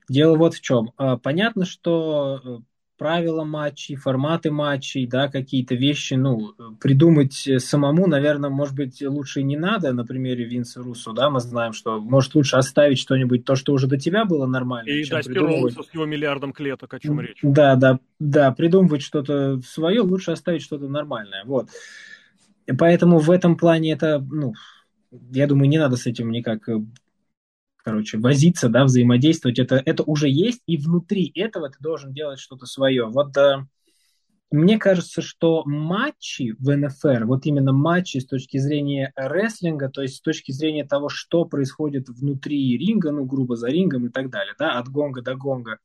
Дело вот в чем. Понятно, что правила матчей, форматы матчей, да, какие-то вещи, ну, придумать самому, наверное, может быть, лучше и не надо, на примере Винса Руссо, да, мы знаем, что может лучше оставить что-нибудь, то, что уже до тебя было нормально. И Дасти придумывать... с его миллиардом клеток, о чем речь. Да, да, да, придумывать что-то свое, лучше оставить что-то нормальное, вот. Поэтому в этом плане это, ну, я думаю, не надо с этим никак короче, возиться, да, взаимодействовать, это, это уже есть, и внутри этого ты должен делать что-то свое. Вот э, мне кажется, что матчи в НФР, вот именно матчи с точки зрения рестлинга, то есть с точки зрения того, что происходит внутри ринга, ну, грубо за рингом и так далее, да, от гонга до гонга,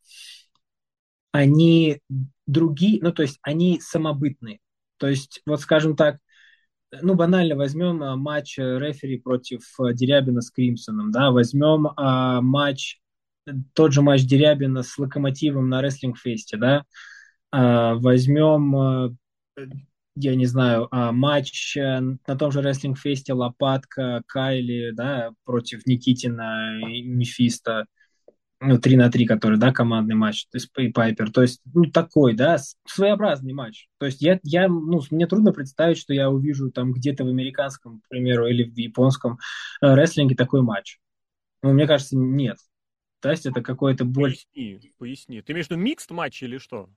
они другие, ну, то есть они самобытные. То есть, вот скажем так, ну, банально возьмем а, матч э, рефери против а, Дерябина с Кримсоном, да, возьмем а, матч, тот же матч Дерябина с Локомотивом на рестлинг-фесте, да, а, возьмем, я не знаю, а, матч э, на том же рестлинг-фесте Лопатка, Кайли, да, против Никитина и Мефиста, ну, 3 на 3, который, да, командный матч, то есть и Пайпер, то есть, ну, такой, да, своеобразный матч. То есть я, я, ну, мне трудно представить, что я увижу там где-то в американском, к примеру, или в японском э, рестлинге такой матч. Ну, мне кажется, нет. То есть это какой-то боль... Поясни, поясни. Ты имеешь в виду микст матч или что?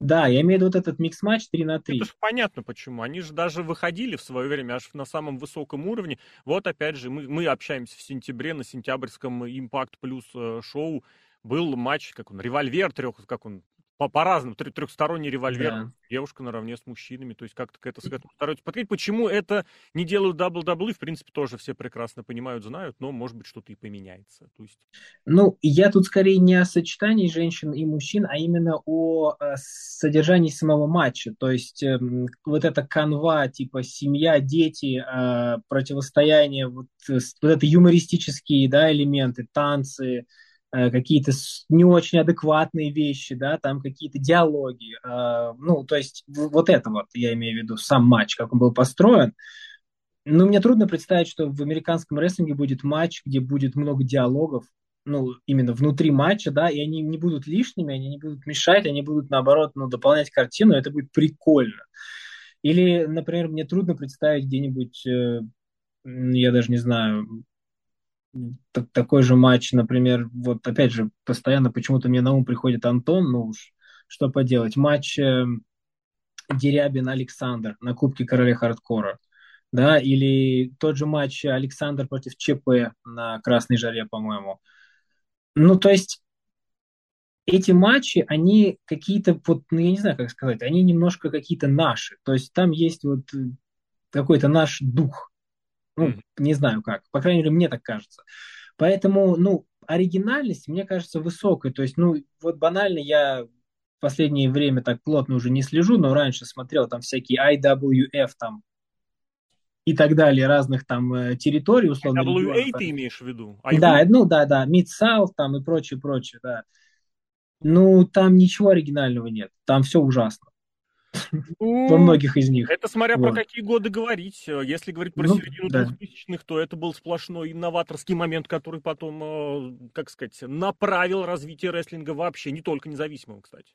Да, я имею в виду вот этот микс-матч 3 на 3. Это же понятно почему. Они же даже выходили в свое время аж на самом высоком уровне. Вот опять же, мы, мы общаемся в сентябре на сентябрьском Impact Plus э, шоу. Был матч, как он, револьвер трех, как он, по-разному, трё- трехсторонний револьвер, Да. девушка наравне с мужчинами, то есть как-то к это, к этому стараются подходить. Почему это не делают WWE, в принципе, тоже все прекрасно понимают, знают, но, может быть, что-то и поменяется. То есть... Ну, я тут скорее не о сочетании женщин и мужчин, а именно о э, содержании самого матча. То есть эм, вот эта канва, типа семья, дети, э, противостояние, вот, э, вот это юмористические да, элементы, танцы, э, какие-то с- не очень адекватные вещи, да, там какие-то диалоги. э, ну, то есть вот это вот, я имею в виду, сам матч, как он был построен. Ну, мне трудно представить, что в американском рестлинге будет матч, где будет много диалогов, ну, именно внутри матча, да, и они не будут лишними, они не будут мешать, они будут, наоборот, ну, дополнять картину, это будет прикольно. Или, например, мне трудно представить где-нибудь, э, я даже не знаю, такой же матч, например, вот опять же, постоянно почему-то мне на ум приходит Антон, ну уж что поделать, матч э, Дерябин-Александр на Кубке Короля Хардкора, да, или тот же матч Александр против ЧП на Красной Жаре, по-моему. Ну, то есть эти матчи, они какие-то, вот, ну, я не знаю, как сказать, они немножко какие-то наши. То есть там есть вот э, какой-то наш дух. Ну, не знаю как. По крайней мере, мне так кажется. Поэтому, ну, оригинальность, мне кажется, высокая. То есть, ну, вот банально я в последнее время так плотно уже не слежу, но раньше смотрел там всякие IWF там и так далее, разных там э, территорий, условно. WA регионов. ты имеешь в виду? Да, ну да, да, Mid-South там и прочее, прочее, да. Ну, там ничего оригинального нет. Там все ужасно. <laughs> Ну, Во многих из них. Это смотря Вот. про какие годы говорить. Если говорить про Ну, середину да. 2000-х, то это был сплошной инноваторский момент, который потом, э, как сказать, направил развитие рестлинга вообще, не только независимого, кстати.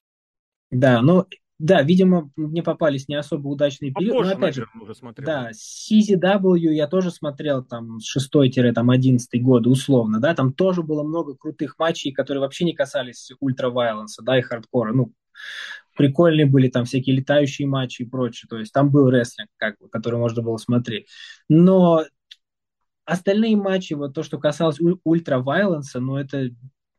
Да, ну, да, видимо, мне попались не особо удачные периоды. Попозже, Но опять же, наверное, уже смотрел. да, CZW я тоже смотрел там с 6-11 года, условно, да, там тоже было много крутых матчей, которые вообще не касались ультра-вайленса, да, и хардкора, ну, прикольные были там всякие летающие матчи и прочее, то есть там был рестлинг, как бы, который можно было смотреть. Но остальные матчи, вот то, что касалось уль- ультра-вайленса, ну, это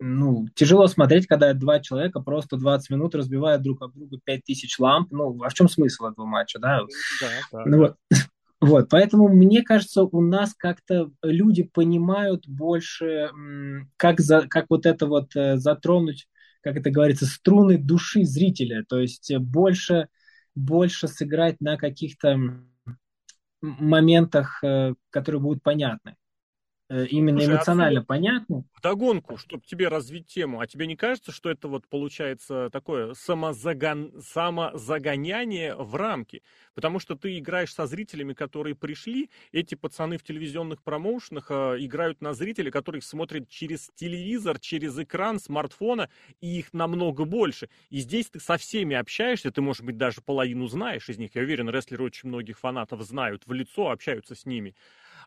ну, тяжело смотреть, когда два человека просто 20 минут разбивают друг об друга 5000 ламп. Ну, а в чем смысл этого матча, да? Да, да. Ну, вот. <laughs> Вот, поэтому мне кажется, у нас как-то люди понимают больше, как, за, как вот это вот э, затронуть, как это говорится, струны души зрителя, то есть э, больше, больше сыграть на каких-то моментах, э, которые будут понятны. Э, Именно Слушай, а эмоционально отсюда- понятны. Вдогонку, чтобы тебе развить тему. А тебе не кажется, что это вот получается такое самозагон... самозагоняние в рамки? Потому что ты играешь со зрителями, которые пришли, эти пацаны в телевизионных промоушенах э, играют на зрителей, которые смотрят через телевизор, через экран смартфона, и их намного больше. И здесь ты со всеми общаешься, ты, может быть, даже половину знаешь из них. Я уверен, рестлеры очень многих фанатов знают в лицо, общаются с ними.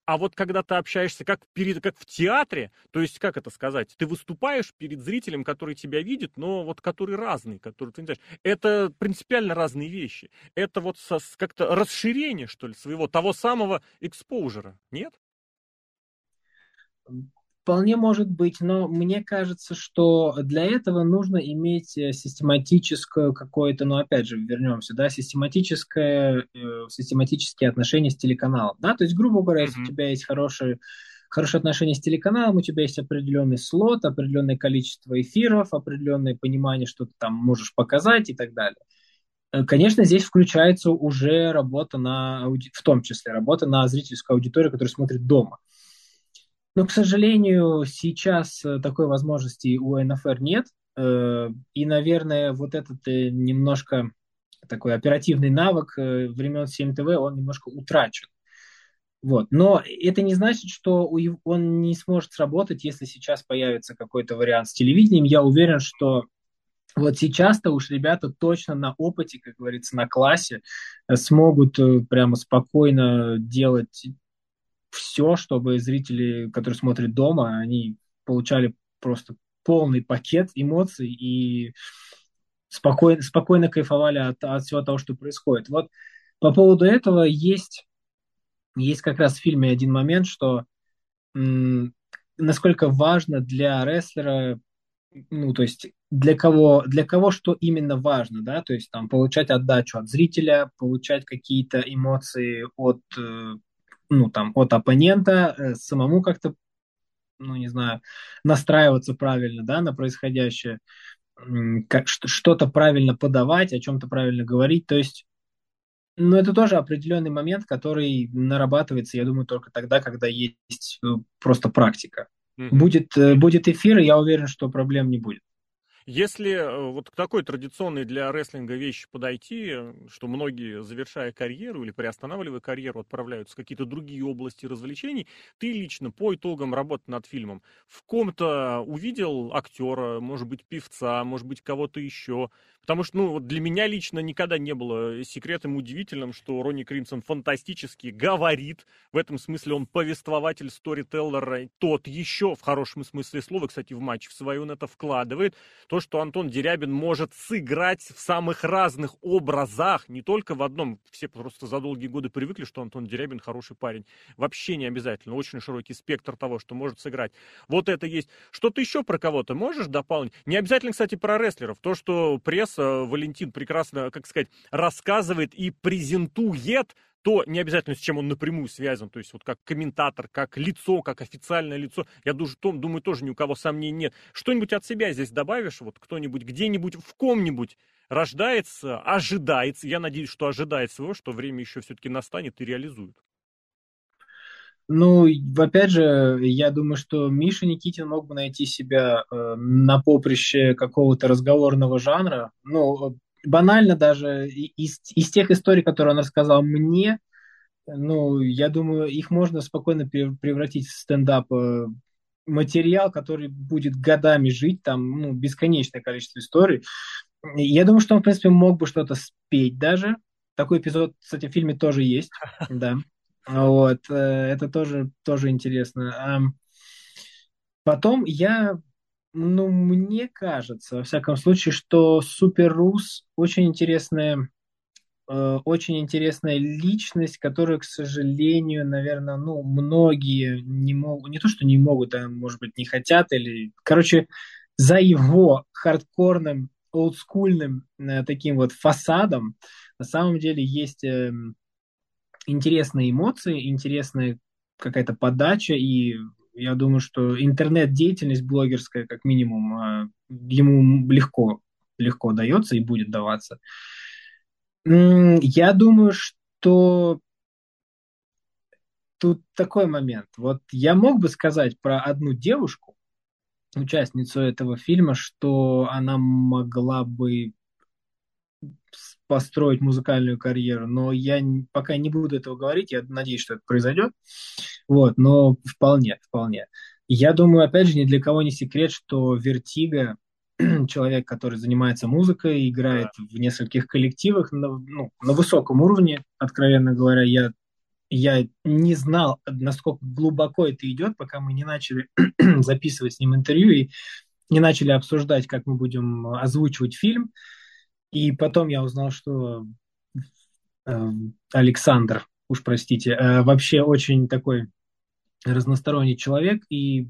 А вот когда ты общаешься как, перед, как в театре, то есть, как это сказать, ты выступаешь перед зрителем, который тебя видит, но вот который разный, который ты не знаешь. Это принципиально разные вещи. Это вот как-то расширение, что ли, своего, того самого экспоужера, нет? Вполне может быть, но мне кажется, что для этого нужно иметь э, систематическое какое-то, ну опять же, вернемся, да, систематическое, э, систематические отношения с телеканалом, да, то есть, грубо говоря, если Мгм. у тебя есть хорошие, хорошие отношения с телеканалом, у тебя есть определенный слот, определенное количество эфиров, определенное понимание, что ты там можешь показать и так далее. Э, Конечно, здесь включается уже работа на, ауди- в том числе работа на зрительскую аудиторию, которая смотрит дома. Но, к сожалению, сейчас э, такой возможности у НФР нет. Э, И, наверное, вот этот э, немножко такой оперативный навык времен 7ТВ, он немножко утрачен. Вот. Но это не значит, что он не сможет сработать, если сейчас появится какой-то вариант с телевидением. Я уверен, что вот сейчас-то уж ребята точно на опыте, как говорится, на классе смогут прямо спокойно делать все, чтобы зрители, которые смотрят дома, они получали просто полный пакет эмоций и спокойно, спокойно кайфовали от, от всего того, что происходит. Вот по поводу этого есть, есть как раз в фильме один момент, что м, насколько важно для рестлера, ну, то есть для кого, для кого что именно важно, да, то есть там получать отдачу от зрителя, получать какие-то эмоции от, э, ну, там, от оппонента, э, самому как-то, ну, не знаю, настраиваться правильно, да, на происходящее, как что-то правильно подавать, о чем-то правильно говорить, то есть ну, это тоже определенный момент, который нарабатывается, я думаю, только тогда, когда есть э, просто практика. Mm-hmm. Будет, будет эфир, и я уверен, что проблем не будет. Если э, вот к такой традиционной для рестлинга вещи подойти, что многие, завершая карьеру или приостанавливая карьеру, отправляются в какие-то другие области развлечений, ты лично по итогам работы над фильмом в ком-то увидел актера, может быть, певца, может быть, кого-то еще, Потому что, ну, вот для меня лично никогда не было секретом удивительным, что Ронни Кримсон фантастически говорит. В этом смысле он повествователь, сторителлер, тот еще, в хорошем смысле слова, кстати, в матч в свою он это вкладывает. То, что Антон Дерябин может сыграть в самых разных образах, не только в одном. Все просто за долгие годы привыкли, что Антон Дерябин хороший парень. Вообще не обязательно. Очень широкий спектр того, что может сыграть. Вот это есть. Что-то еще про кого-то можешь дополнить? Не обязательно, кстати, про рестлеров. То, что пресса Валентин прекрасно, как сказать, рассказывает и презентует, то не обязательно с чем он напрямую связан, то есть вот как комментатор, как лицо, как официальное лицо, я думаю, тоже ни у кого сомнений нет. Что-нибудь от себя здесь добавишь, вот кто-нибудь где-нибудь в ком-нибудь рождается, ожидается, я надеюсь, что ожидает своего, что время еще все-таки настанет и реализует. Ну, опять же, я думаю, что Миша Никитин мог бы найти себя э, на поприще какого-то разговорного жанра. Ну, банально даже из, из тех историй, которые он рассказал мне, ну, я думаю, их можно спокойно превратить в стендап э, материал, который будет годами жить, там, ну, бесконечное количество историй. Я думаю, что он, в принципе, мог бы что-то спеть даже. Такой эпизод, кстати, в фильме тоже есть, <laughs> да. Вот, э, это тоже, тоже интересно. Потом я, ну, мне кажется, во всяком случае, что Супер Рус очень интересная, э, очень интересная личность, которую, к сожалению, наверное, ну, многие не могут, не то, что не могут, а, может быть, не хотят, или, короче, за его хардкорным, олдскульным э, таким вот фасадом на самом деле есть эм, интересные эмоции, интересная какая-то подача, и я думаю, что интернет-деятельность блогерская, как минимум, а, ему легко, легко дается и будет даваться. Я думаю, что тут такой момент. Вот я мог бы сказать про одну девушку, участницу этого фильма, что она могла бы построить музыкальную карьеру, но я пока не буду этого говорить, я надеюсь, что это произойдет, вот, но вполне, вполне. Я думаю, опять же, ни для кого не секрет, что Вертига, <clears throat> человек, который занимается музыкой, играет да. в нескольких коллективах на, ну, на высоком уровне, откровенно говоря, я я не знал, насколько глубоко это идет, пока мы не начали <clears throat> записывать с ним интервью и не начали обсуждать, как мы будем озвучивать фильм. И потом я узнал, что э, Александр, уж простите, э, вообще очень такой разносторонний человек, и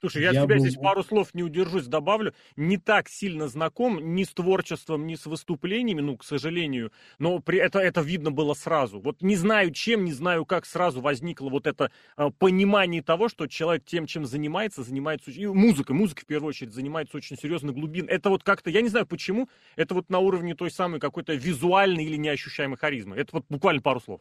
Слушай, я, я тебя был... здесь пару слов не удержусь, добавлю. Не так сильно знаком ни с творчеством, ни с выступлениями, ну, к сожалению, но при это, это видно было сразу. Вот не знаю чем, не знаю как сразу возникло вот это э, понимание того, что человек тем, чем занимается, занимается... И музыкой, музыка в первую очередь занимается очень серьезно глубин. Это вот как-то, я не знаю почему, это вот на уровне той самой какой-то визуальной или неощущаемой харизмы. Это вот буквально пару слов.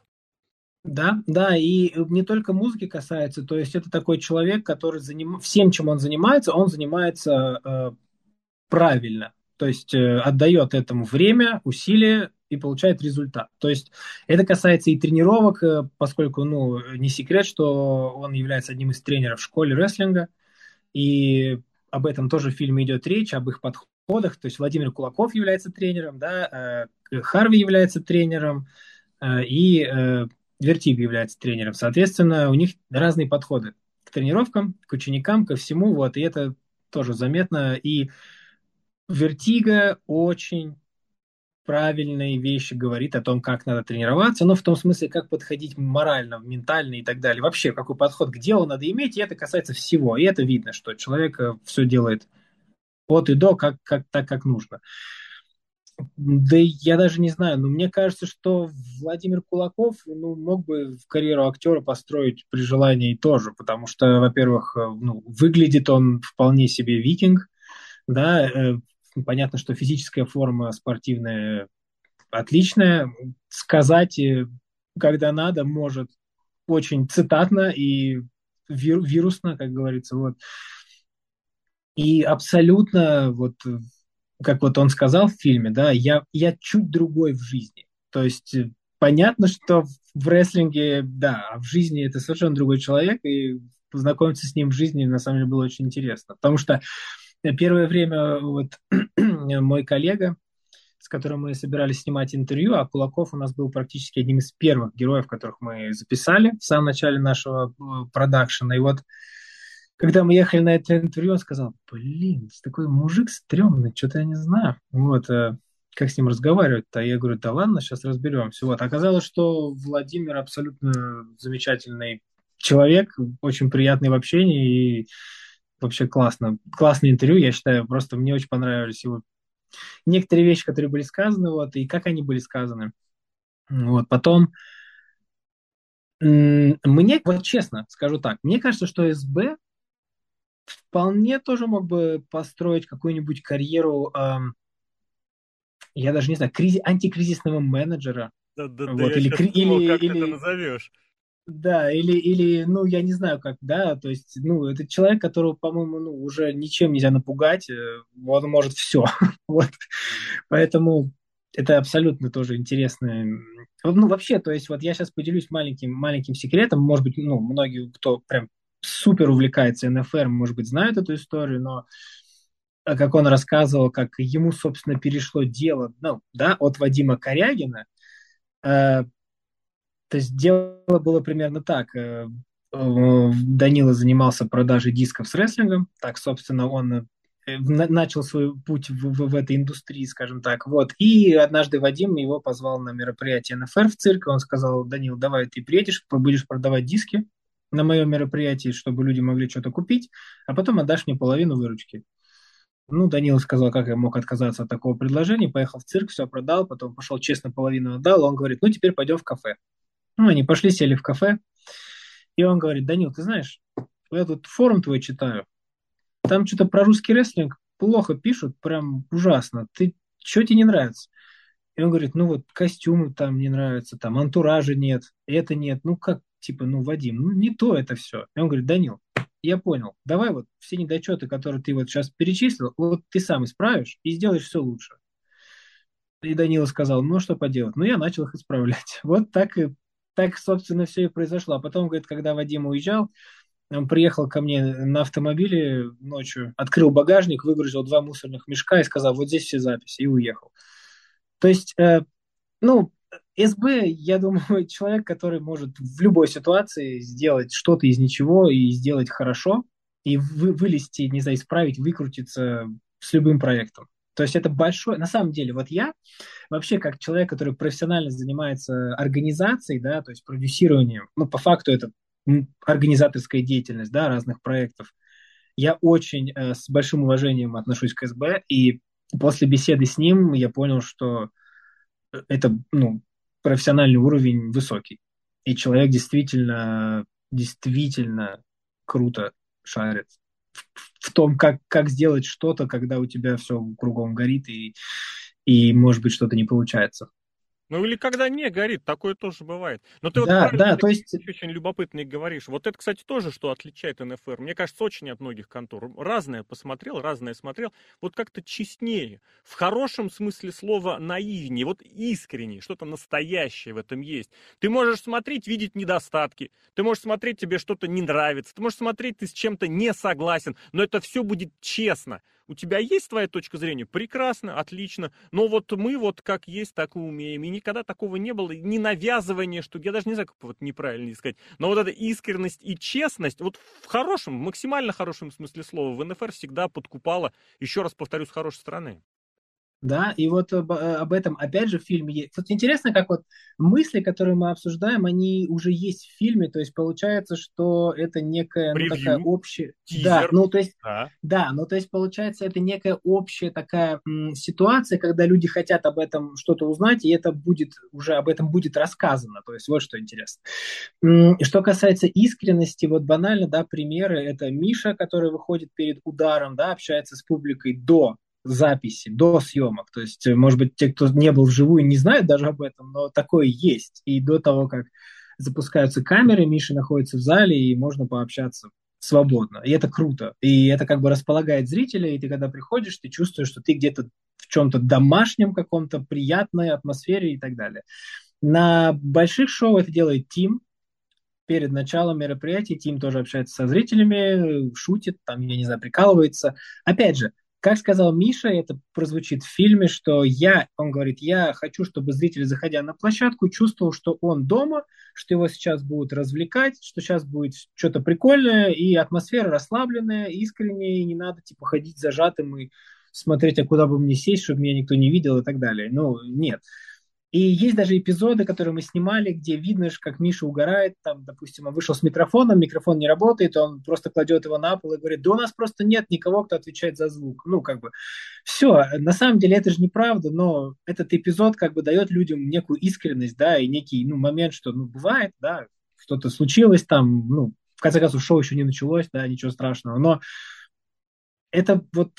Да, да, и не только музыки касается, то есть это такой человек, который заним... всем, чем он занимается, он занимается э, правильно, то есть э, отдает этому время, усилия и получает результат. То есть это касается и тренировок, э, поскольку, ну, не секрет, что он является одним из тренеров в школе рестлинга, и об этом тоже в фильме идет речь, об их подходах, то есть Владимир Кулаков является тренером, да, э, Харви является тренером, э, и Вертига является тренером. Соответственно, у них разные подходы к тренировкам, к ученикам, ко всему. Вот, и это тоже заметно. И Вертига очень правильные вещи говорит о том, как надо тренироваться, но в том смысле, как подходить морально, ментально и так далее. Вообще, какой подход к делу надо иметь, и это касается всего. И это видно, что человек э, все делает от и до, как, как, так, как нужно. Да я даже не знаю, но мне кажется, что Владимир Кулаков ну, мог бы в карьеру актера построить при желании тоже, потому что, во-первых, э, ну, выглядит он вполне себе викинг, да, э, понятно, что физическая форма спортивная отличная, сказать, э, когда надо, может очень цитатно и вирусно, как говорится, вот. И абсолютно вот как вот он сказал в фильме, да, я, я чуть другой в жизни. То есть э, понятно, что в рестлинге, да, а в жизни это совершенно другой человек, и познакомиться с ним в жизни на самом деле было очень интересно. Потому что первое время вот <clears throat> мой коллега, с которым мы собирались снимать интервью, а Кулаков у нас был практически одним из первых героев, которых мы записали в самом начале нашего э, продакшена. И вот когда мы ехали на это интервью, он сказал, блин, такой мужик стрёмный, что-то я не знаю. Вот, э, как с ним разговаривать-то? Я говорю, да ладно, сейчас разберемся. Вот, оказалось, что Владимир абсолютно замечательный человек, очень приятный в общении и вообще классно. Классное интервью, я считаю, просто мне очень понравились его некоторые вещи, которые были сказаны, вот, и как они были сказаны. Вот, потом мне, вот честно скажу так, мне кажется, что СБ вполне тоже мог бы построить какую-нибудь карьеру, эм, я даже не знаю, кризи- антикризисного менеджера. Да, да, вот, да, или, я или, думал, как или, ты это назовешь. Да, или, или, ну, я не знаю, как, да, то есть, ну, это человек, которого, по-моему, ну, уже ничем нельзя напугать, э, он может все, <laughs> вот, поэтому это абсолютно тоже интересно. Ну, вообще, то есть, вот я сейчас поделюсь маленьким, маленьким секретом, может быть, ну, многие, кто прям супер увлекается НФР, может быть, знают эту историю, но э, как он рассказывал, как ему, собственно, перешло дело, ну, да, от Вадима Корягина, э, то есть дело было примерно так. Э, э Данила занимался продажей дисков с рестлингом, так, собственно, он э, начал свой путь в, в, в этой индустрии, скажем так, вот, и однажды Вадим его позвал на мероприятие НФР в цирк, он сказал, Данил, давай ты приедешь, будешь продавать диски, на моем мероприятии, чтобы люди могли что-то купить, а потом отдашь мне половину выручки. Ну, Данил сказал, как я мог отказаться от такого предложения, поехал в цирк, все продал, потом пошел честно половину отдал, он говорит, ну, теперь пойдем в кафе. Ну, они пошли, сели в кафе, и он говорит, Данил, ты знаешь, я тут форум твой читаю, там что-то про русский рестлинг плохо пишут, прям ужасно. Ты, что тебе не нравится? И он говорит, ну вот костюмы там не нравятся, там антуража нет, это нет. Ну как, типа, ну, Вадим, ну, не то это все. И он говорит, Данил, я понял, давай вот все недочеты, которые ты вот сейчас перечислил, вот ты сам исправишь и сделаешь все лучше. И Данила сказал, ну, что поделать? Ну, я начал их исправлять. <laughs> Вот так и, так, собственно, все и произошло. А потом, говорит, когда Вадим уезжал, он приехал ко мне на автомобиле ночью, открыл багажник, выгрузил два мусорных мешка и сказал, вот здесь все записи, и уехал. То есть, э, ну, СБ, я думаю, <laughs> человек, который может в любой ситуации сделать что-то из ничего и сделать хорошо, и вы, вылезти, не знаю, исправить, выкрутиться с любым проектом. То есть это большое... На самом деле, вот я вообще как человек, который профессионально занимается организацией, да, то есть продюсированием, ну, по факту это организаторская деятельность, да, разных проектов, я очень э, с большим уважением отношусь к СБ, и после беседы с ним я понял, что это, ну, профессиональный уровень высокий. И человек действительно, действительно круто шарит в, в том, как, как сделать что-то, когда у тебя все кругом горит и, и может быть, что-то не получается. Ну или когда не горит, такое тоже бывает. Но ты да, вот да, то есть... очень любопытно говоришь. Вот это, кстати, тоже, что отличает НФР. Мне кажется, очень от многих контор. Разное посмотрел, разное смотрел. Вот как-то честнее. В хорошем смысле слова наивнее, вот искренне, что-то настоящее в этом есть. Ты можешь смотреть, видеть недостатки. Ты можешь смотреть, тебе что-то не нравится. Ты можешь смотреть, ты с чем-то не согласен. Но это все будет честно. У тебя есть твоя точка зрения, прекрасно, отлично, но вот мы вот как есть, так и умеем, и никогда такого не было, ни навязывания, что, я даже не знаю, как вот неправильно сказать, но вот эта искренность и честность, вот в хорошем, максимально хорошем смысле слова, в НФР всегда подкупала, еще раз повторю, с хорошей стороны. Да, и вот об, э, об этом опять же в фильме есть. Тут интересно, как вот мысли, которые мы обсуждаем, они уже есть в фильме, то есть получается, что это некая ну, такая общая... Тизер. Да, ну то есть, да. да, ну то есть получается, это некая общая такая м, ситуация, когда люди хотят об этом что-то узнать, и это будет уже об этом будет рассказано, то есть вот что интересно. М, что касается искренности, вот банально, да, примеры, это Миша, который выходит перед ударом, да, общается с публикой до записи, до съемок. То есть, может быть, те, кто не был вживую, не знают даже об этом, но такое есть. И до того, как запускаются камеры, Миша находится в зале, и можно пообщаться свободно. И это круто. И это как бы располагает зрителя, и ты когда приходишь, ты чувствуешь, что ты где-то в чем-то домашнем каком-то, приятной атмосфере и так далее. На больших шоу это делает Тим. Перед началом мероприятия Тим тоже общается со зрителями, шутит, там, я не знаю, прикалывается. Опять же, как сказал Миша, это прозвучит в фильме, что я, он говорит, я хочу, чтобы зритель, заходя на площадку, чувствовал, что он дома, что его сейчас будут развлекать, что сейчас будет что-то прикольное, и атмосфера расслабленная, искренняя, и не надо типа ходить зажатым и смотреть, а куда бы мне сесть, чтобы меня никто не видел и так далее. Ну, нет. И есть даже эпизоды, которые мы снимали, где видно, как Миша угорает, там, допустим, он вышел с микрофоном, микрофон не работает, он просто кладет его на пол и говорит, да у нас просто нет никого, кто отвечает за звук. Ну, как бы, все, на самом деле это же неправда, но этот эпизод как бы дает людям некую искренность, да, и некий, ну, момент, что, ну, бывает, да, что-то случилось там, ну, в конце концов, шоу еще не началось, да, ничего страшного, но это вот,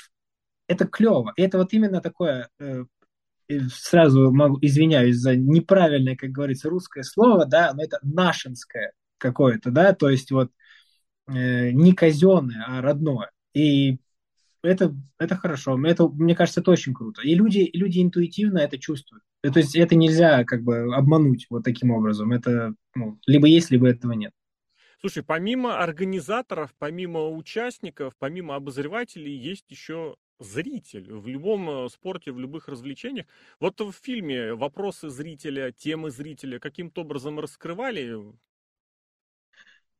это клево, и это вот именно такое э, сразу могу, извиняюсь за неправильное, как говорится, русское слово, да, но это нашинское какое-то, да, то есть вот э, не казенное, а родное. И это, это хорошо, это, мне кажется, это очень круто. И люди, люди интуитивно это чувствуют. То есть это нельзя как бы обмануть вот таким образом. Это ну, либо есть, либо этого нет. Слушай, помимо организаторов, помимо участников, помимо обозревателей, есть еще зритель в любом э, спорте, в любых развлечениях. Вот в фильме вопросы зрителя, темы зрителя каким-то образом раскрывали?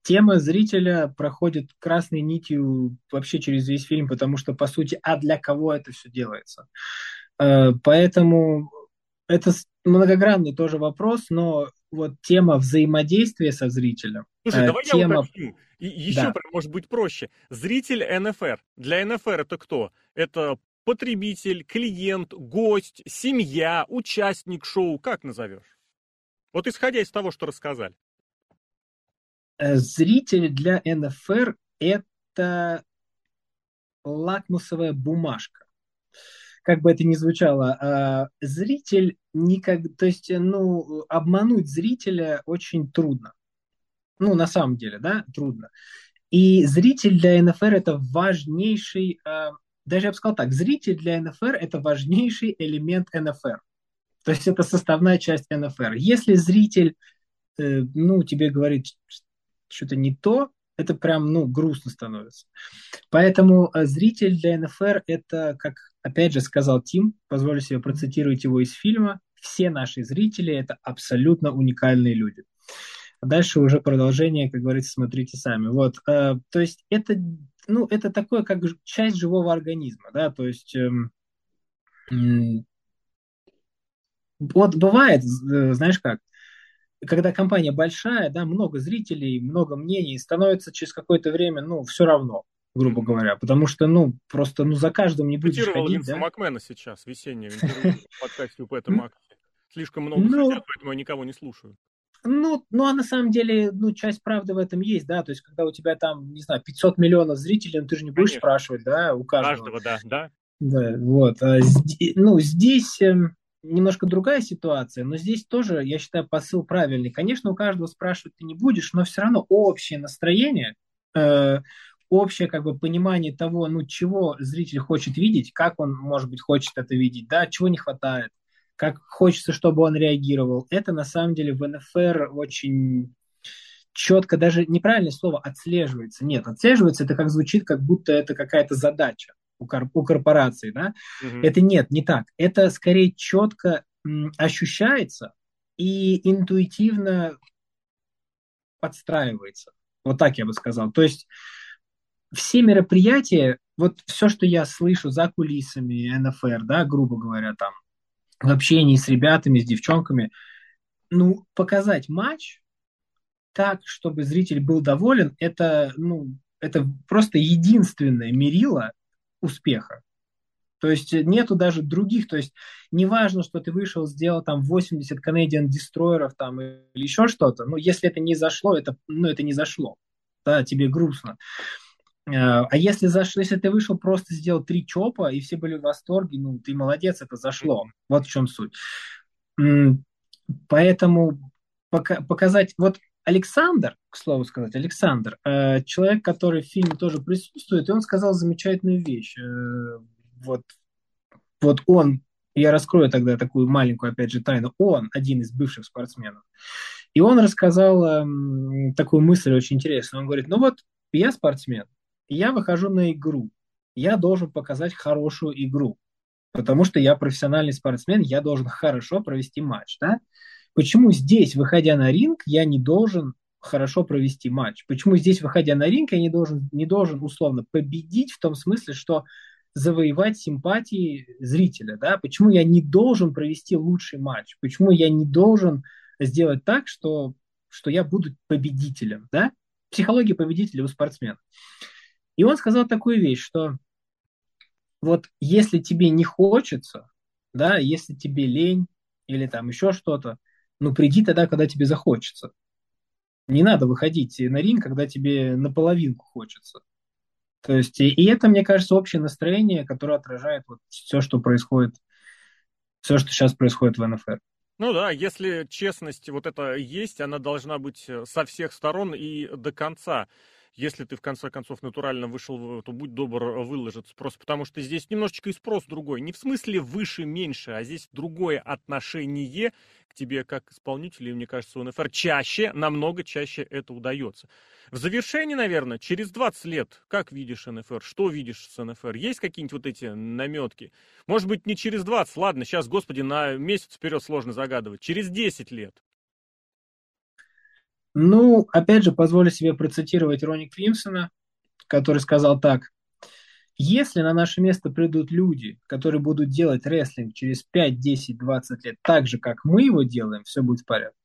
Тема зрителя проходит красной нитью вообще через весь фильм, потому что, по сути, а для кого это все делается? Э, поэтому это многогранный тоже вопрос, но вот тема взаимодействия со зрителем. Слушай, э, давай тема... я уточню. И еще, да. может быть, проще. Зритель НФР. Для НФР это кто? Это потребитель, клиент, гость, семья, участник шоу. Как назовешь? Вот исходя из того, что рассказали. Э, зритель для НФР это лакмусовая бумажка. Как бы это ни звучало, а, зритель никак, то есть, ну, обмануть зрителя очень трудно. Ну, на самом деле, да, трудно. И зритель для НФР это важнейший, э, даже я бы сказал так, зритель для НФР это важнейший элемент НФР. То есть это составная часть НФР. Если зритель, э, ну, тебе говорит что-то не то, это прям, ну, грустно становится. Поэтому э, зритель для НФР это, как опять же сказал Тим, позволю себе процитировать его из фильма, все наши зрители это абсолютно уникальные люди. А дальше уже продолжение, как говорится, смотрите сами. Вот, э, то есть это, ну, это такое, как часть живого организма, да, то есть э, э, вот бывает, э, знаешь как, когда компания большая, да, много зрителей, много мнений, становится через какое-то время, ну, все равно, грубо говоря, потому что, ну, просто, ну, за каждым не будешь Цитировал ходить, Винса да? Макмена сейчас, весеннее <laughs> интервью в подкасте у Пэта Макси. Слишком много ну, хотят, поэтому я никого не слушаю. Ну, ну, а на самом деле, ну, часть правды в этом есть, да, то есть, когда у тебя там, не знаю, 500 миллионов зрителей, ну, ты же не будешь Конечно. спрашивать, да, у каждого. Каждого, да, да. Да, вот. А здесь, ну, здесь э, немножко другая ситуация, но здесь тоже, я считаю, посыл правильный. Конечно, у каждого спрашивать ты не будешь, но все равно общее настроение, э, общее как бы понимание того, ну, чего зритель хочет видеть, как он, может быть, хочет это видеть, да, чего не хватает, как хочется, чтобы он реагировал. Это на самом деле в НФР очень четко, даже неправильное слово отслеживается. Нет, отслеживается это как звучит, как будто это какая-то задача. у, кор- у корпораций, да, угу. это нет, не так. Это скорее четко м, ощущается и интуитивно подстраивается. Вот так я бы сказал. То есть все мероприятия, вот все, что я слышу за кулисами НФР, да, грубо говоря, там, в общении с ребятами, с девчонками, ну, показать матч так, чтобы зритель был доволен, это, ну, это просто единственное мерило успеха. То есть нету даже других, то есть неважно, что ты вышел, сделал там 80 Canadian дестройеров там или еще что-то, но если это не зашло, это, ну, это не зашло, да, тебе грустно. Э, а если зашло, если ты вышел, просто сделал три чопа, и все были в восторге, ну, ты молодец, это зашло. Вот в чем суть. Поэтому пока, показать... Вот Александр, к слову сказать, Александр, э, человек, который в фильме тоже присутствует, и он сказал замечательную вещь. Э, вот, вот он, я раскрою тогда такую маленькую, опять же, тайну, он один из бывших спортсменов. И он рассказал э, такую мысль очень интересную. Он говорит, ну вот я спортсмен, я выхожу на игру, я должен показать хорошую игру, потому что я профессиональный спортсмен, я должен хорошо провести матч, да? Почему здесь, выходя на ринг, я не должен хорошо провести матч? Почему здесь, выходя на ринг, я не должен, не должен условно победить в том смысле, что завоевать симпатии зрителя, да? Почему я не должен провести лучший матч? Почему я не должен сделать так, что, что я буду победителем, да? Психология победителя у спортсмена. И он сказал такую вещь, что вот если тебе не хочется, да, если тебе лень или там еще что-то, ну приди тогда, когда тебе захочется. Не надо выходить на ринг, когда тебе наполовинку хочется. То есть, и, и это, мне кажется, общее настроение, которое отражает вот все, что происходит, все, что сейчас происходит в НФР. Ну да, если честность вот это есть, она должна быть э, со всех сторон и до конца если ты в конце концов натурально вышел, то будь добр выложиться. Просто потому что здесь немножечко и спрос другой. Не в смысле выше-меньше, а здесь другое отношение к тебе как исполнителю. И мне кажется, у НФР чаще, намного чаще это удается. В завершении, наверное, через 20 лет, как видишь НФР? Что видишь с НФР? Есть какие-нибудь вот эти наметки? Может быть, не через 20, ладно, сейчас, господи, на месяц вперед сложно загадывать. Через 10 лет. Ну, опять же, позволю себе процитировать Ронни Кримсона, который сказал так. Если на наше место придут люди, которые будут делать рестлинг через 5, 10, 20 лет так же, как мы его делаем, все будет в порядке.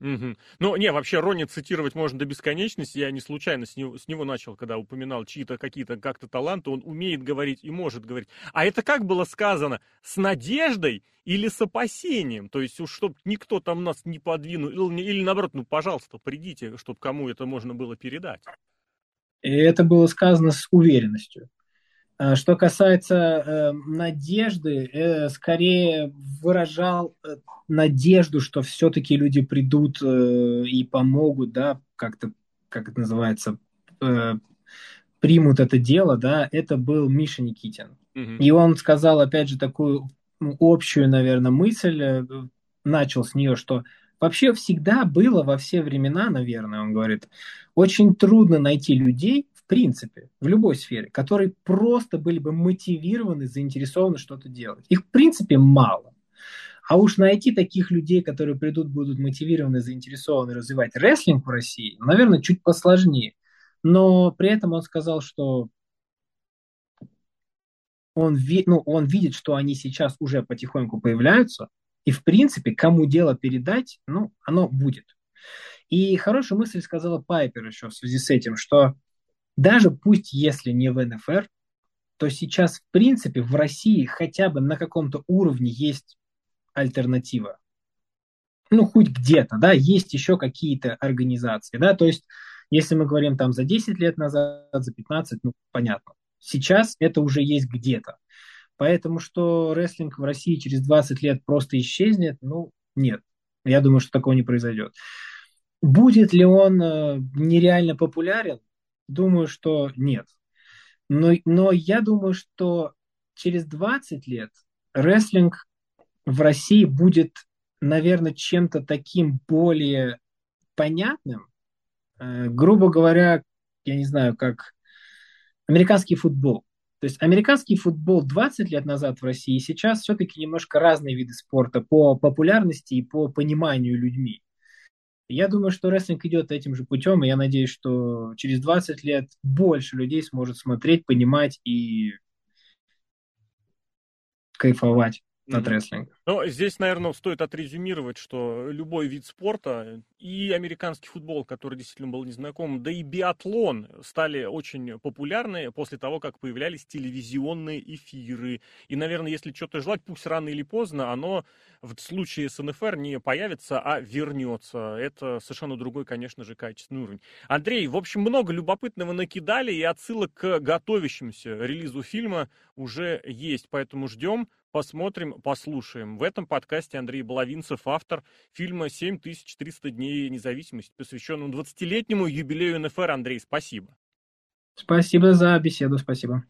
Угу. Ну, не, вообще Рони цитировать можно до бесконечности. Я не случайно с него, с него начал, когда упоминал чьи-то какие-то как-то таланты. Он умеет говорить и может говорить. А это как было сказано? С надеждой или с опасением? То есть, уж чтобы никто там нас не подвинул. Или, или наоборот, ну, пожалуйста, придите, чтобы кому это можно было передать. И это было сказано с уверенностью. А что касается э, надежды, э, скорее выражал э, надежду, что все-таки люди придут э, и помогут, да, как-то, как это называется, э, примут это дело, да, это был Миша Никитин. Mm-hmm. И он сказал, опять же, такую общую, наверное, мысль, э, начал с нее, что вообще всегда было во все времена, наверное, он говорит, очень трудно найти людей, принципе, в любой сфере, которые просто были бы мотивированы, заинтересованы что-то делать. Их, в принципе, мало. А уж найти таких людей, которые придут, будут мотивированы, заинтересованы развивать рестлинг в России, наверное, чуть посложнее. Но при этом он сказал, что он, ви, ну, он видит, что они сейчас уже потихоньку появляются, и, в принципе, кому дело передать, ну, оно будет. И хорошую мысль сказала Пайпер еще в связи с этим, что даже пусть если не в НФР, то сейчас, в принципе, в России хотя бы на каком-то уровне есть альтернатива. Ну, хоть где-то, да, есть еще какие-то организации, да, то есть, если мы говорим там за 10 лет назад, за 15, ну, понятно. Сейчас это уже есть где-то. Поэтому, что рестлинг в России через 20 лет просто исчезнет, ну, нет. Я думаю, что такого не произойдет. Будет ли он э, нереально популярен? Думаю, что нет. Но, но я думаю, что через 20 лет рестлинг в России будет, наверное, чем-то таким более понятным. Э, грубо говоря, я не знаю, как американский футбол. То есть американский футбол 20 лет назад в России сейчас все-таки немножко разные виды спорта по популярности и по пониманию людьми. Я думаю, что рестлинг идет этим же путем, и я надеюсь, что через 20 лет больше людей сможет смотреть, понимать и кайфовать от рестлинга. Ну, здесь, наверное, стоит отрезюмировать, что любой вид спорта, и американский футбол, который действительно был незнаком, да и биатлон стали очень популярны после того, как появлялись телевизионные эфиры. И, наверное, если что-то желать, пусть рано или поздно, оно в случае с НФР не появится, а вернется. Это совершенно другой, конечно же, качественный уровень. Андрей, в общем, много любопытного накидали, и отсылок к готовящемуся релизу фильма уже есть, поэтому ждем посмотрим, послушаем. В этом подкасте Андрей Баловинцев, автор фильма «7300 дней независимости», посвященного 20-летнему юбилею НФР. Андрей, спасибо. Спасибо за беседу, спасибо.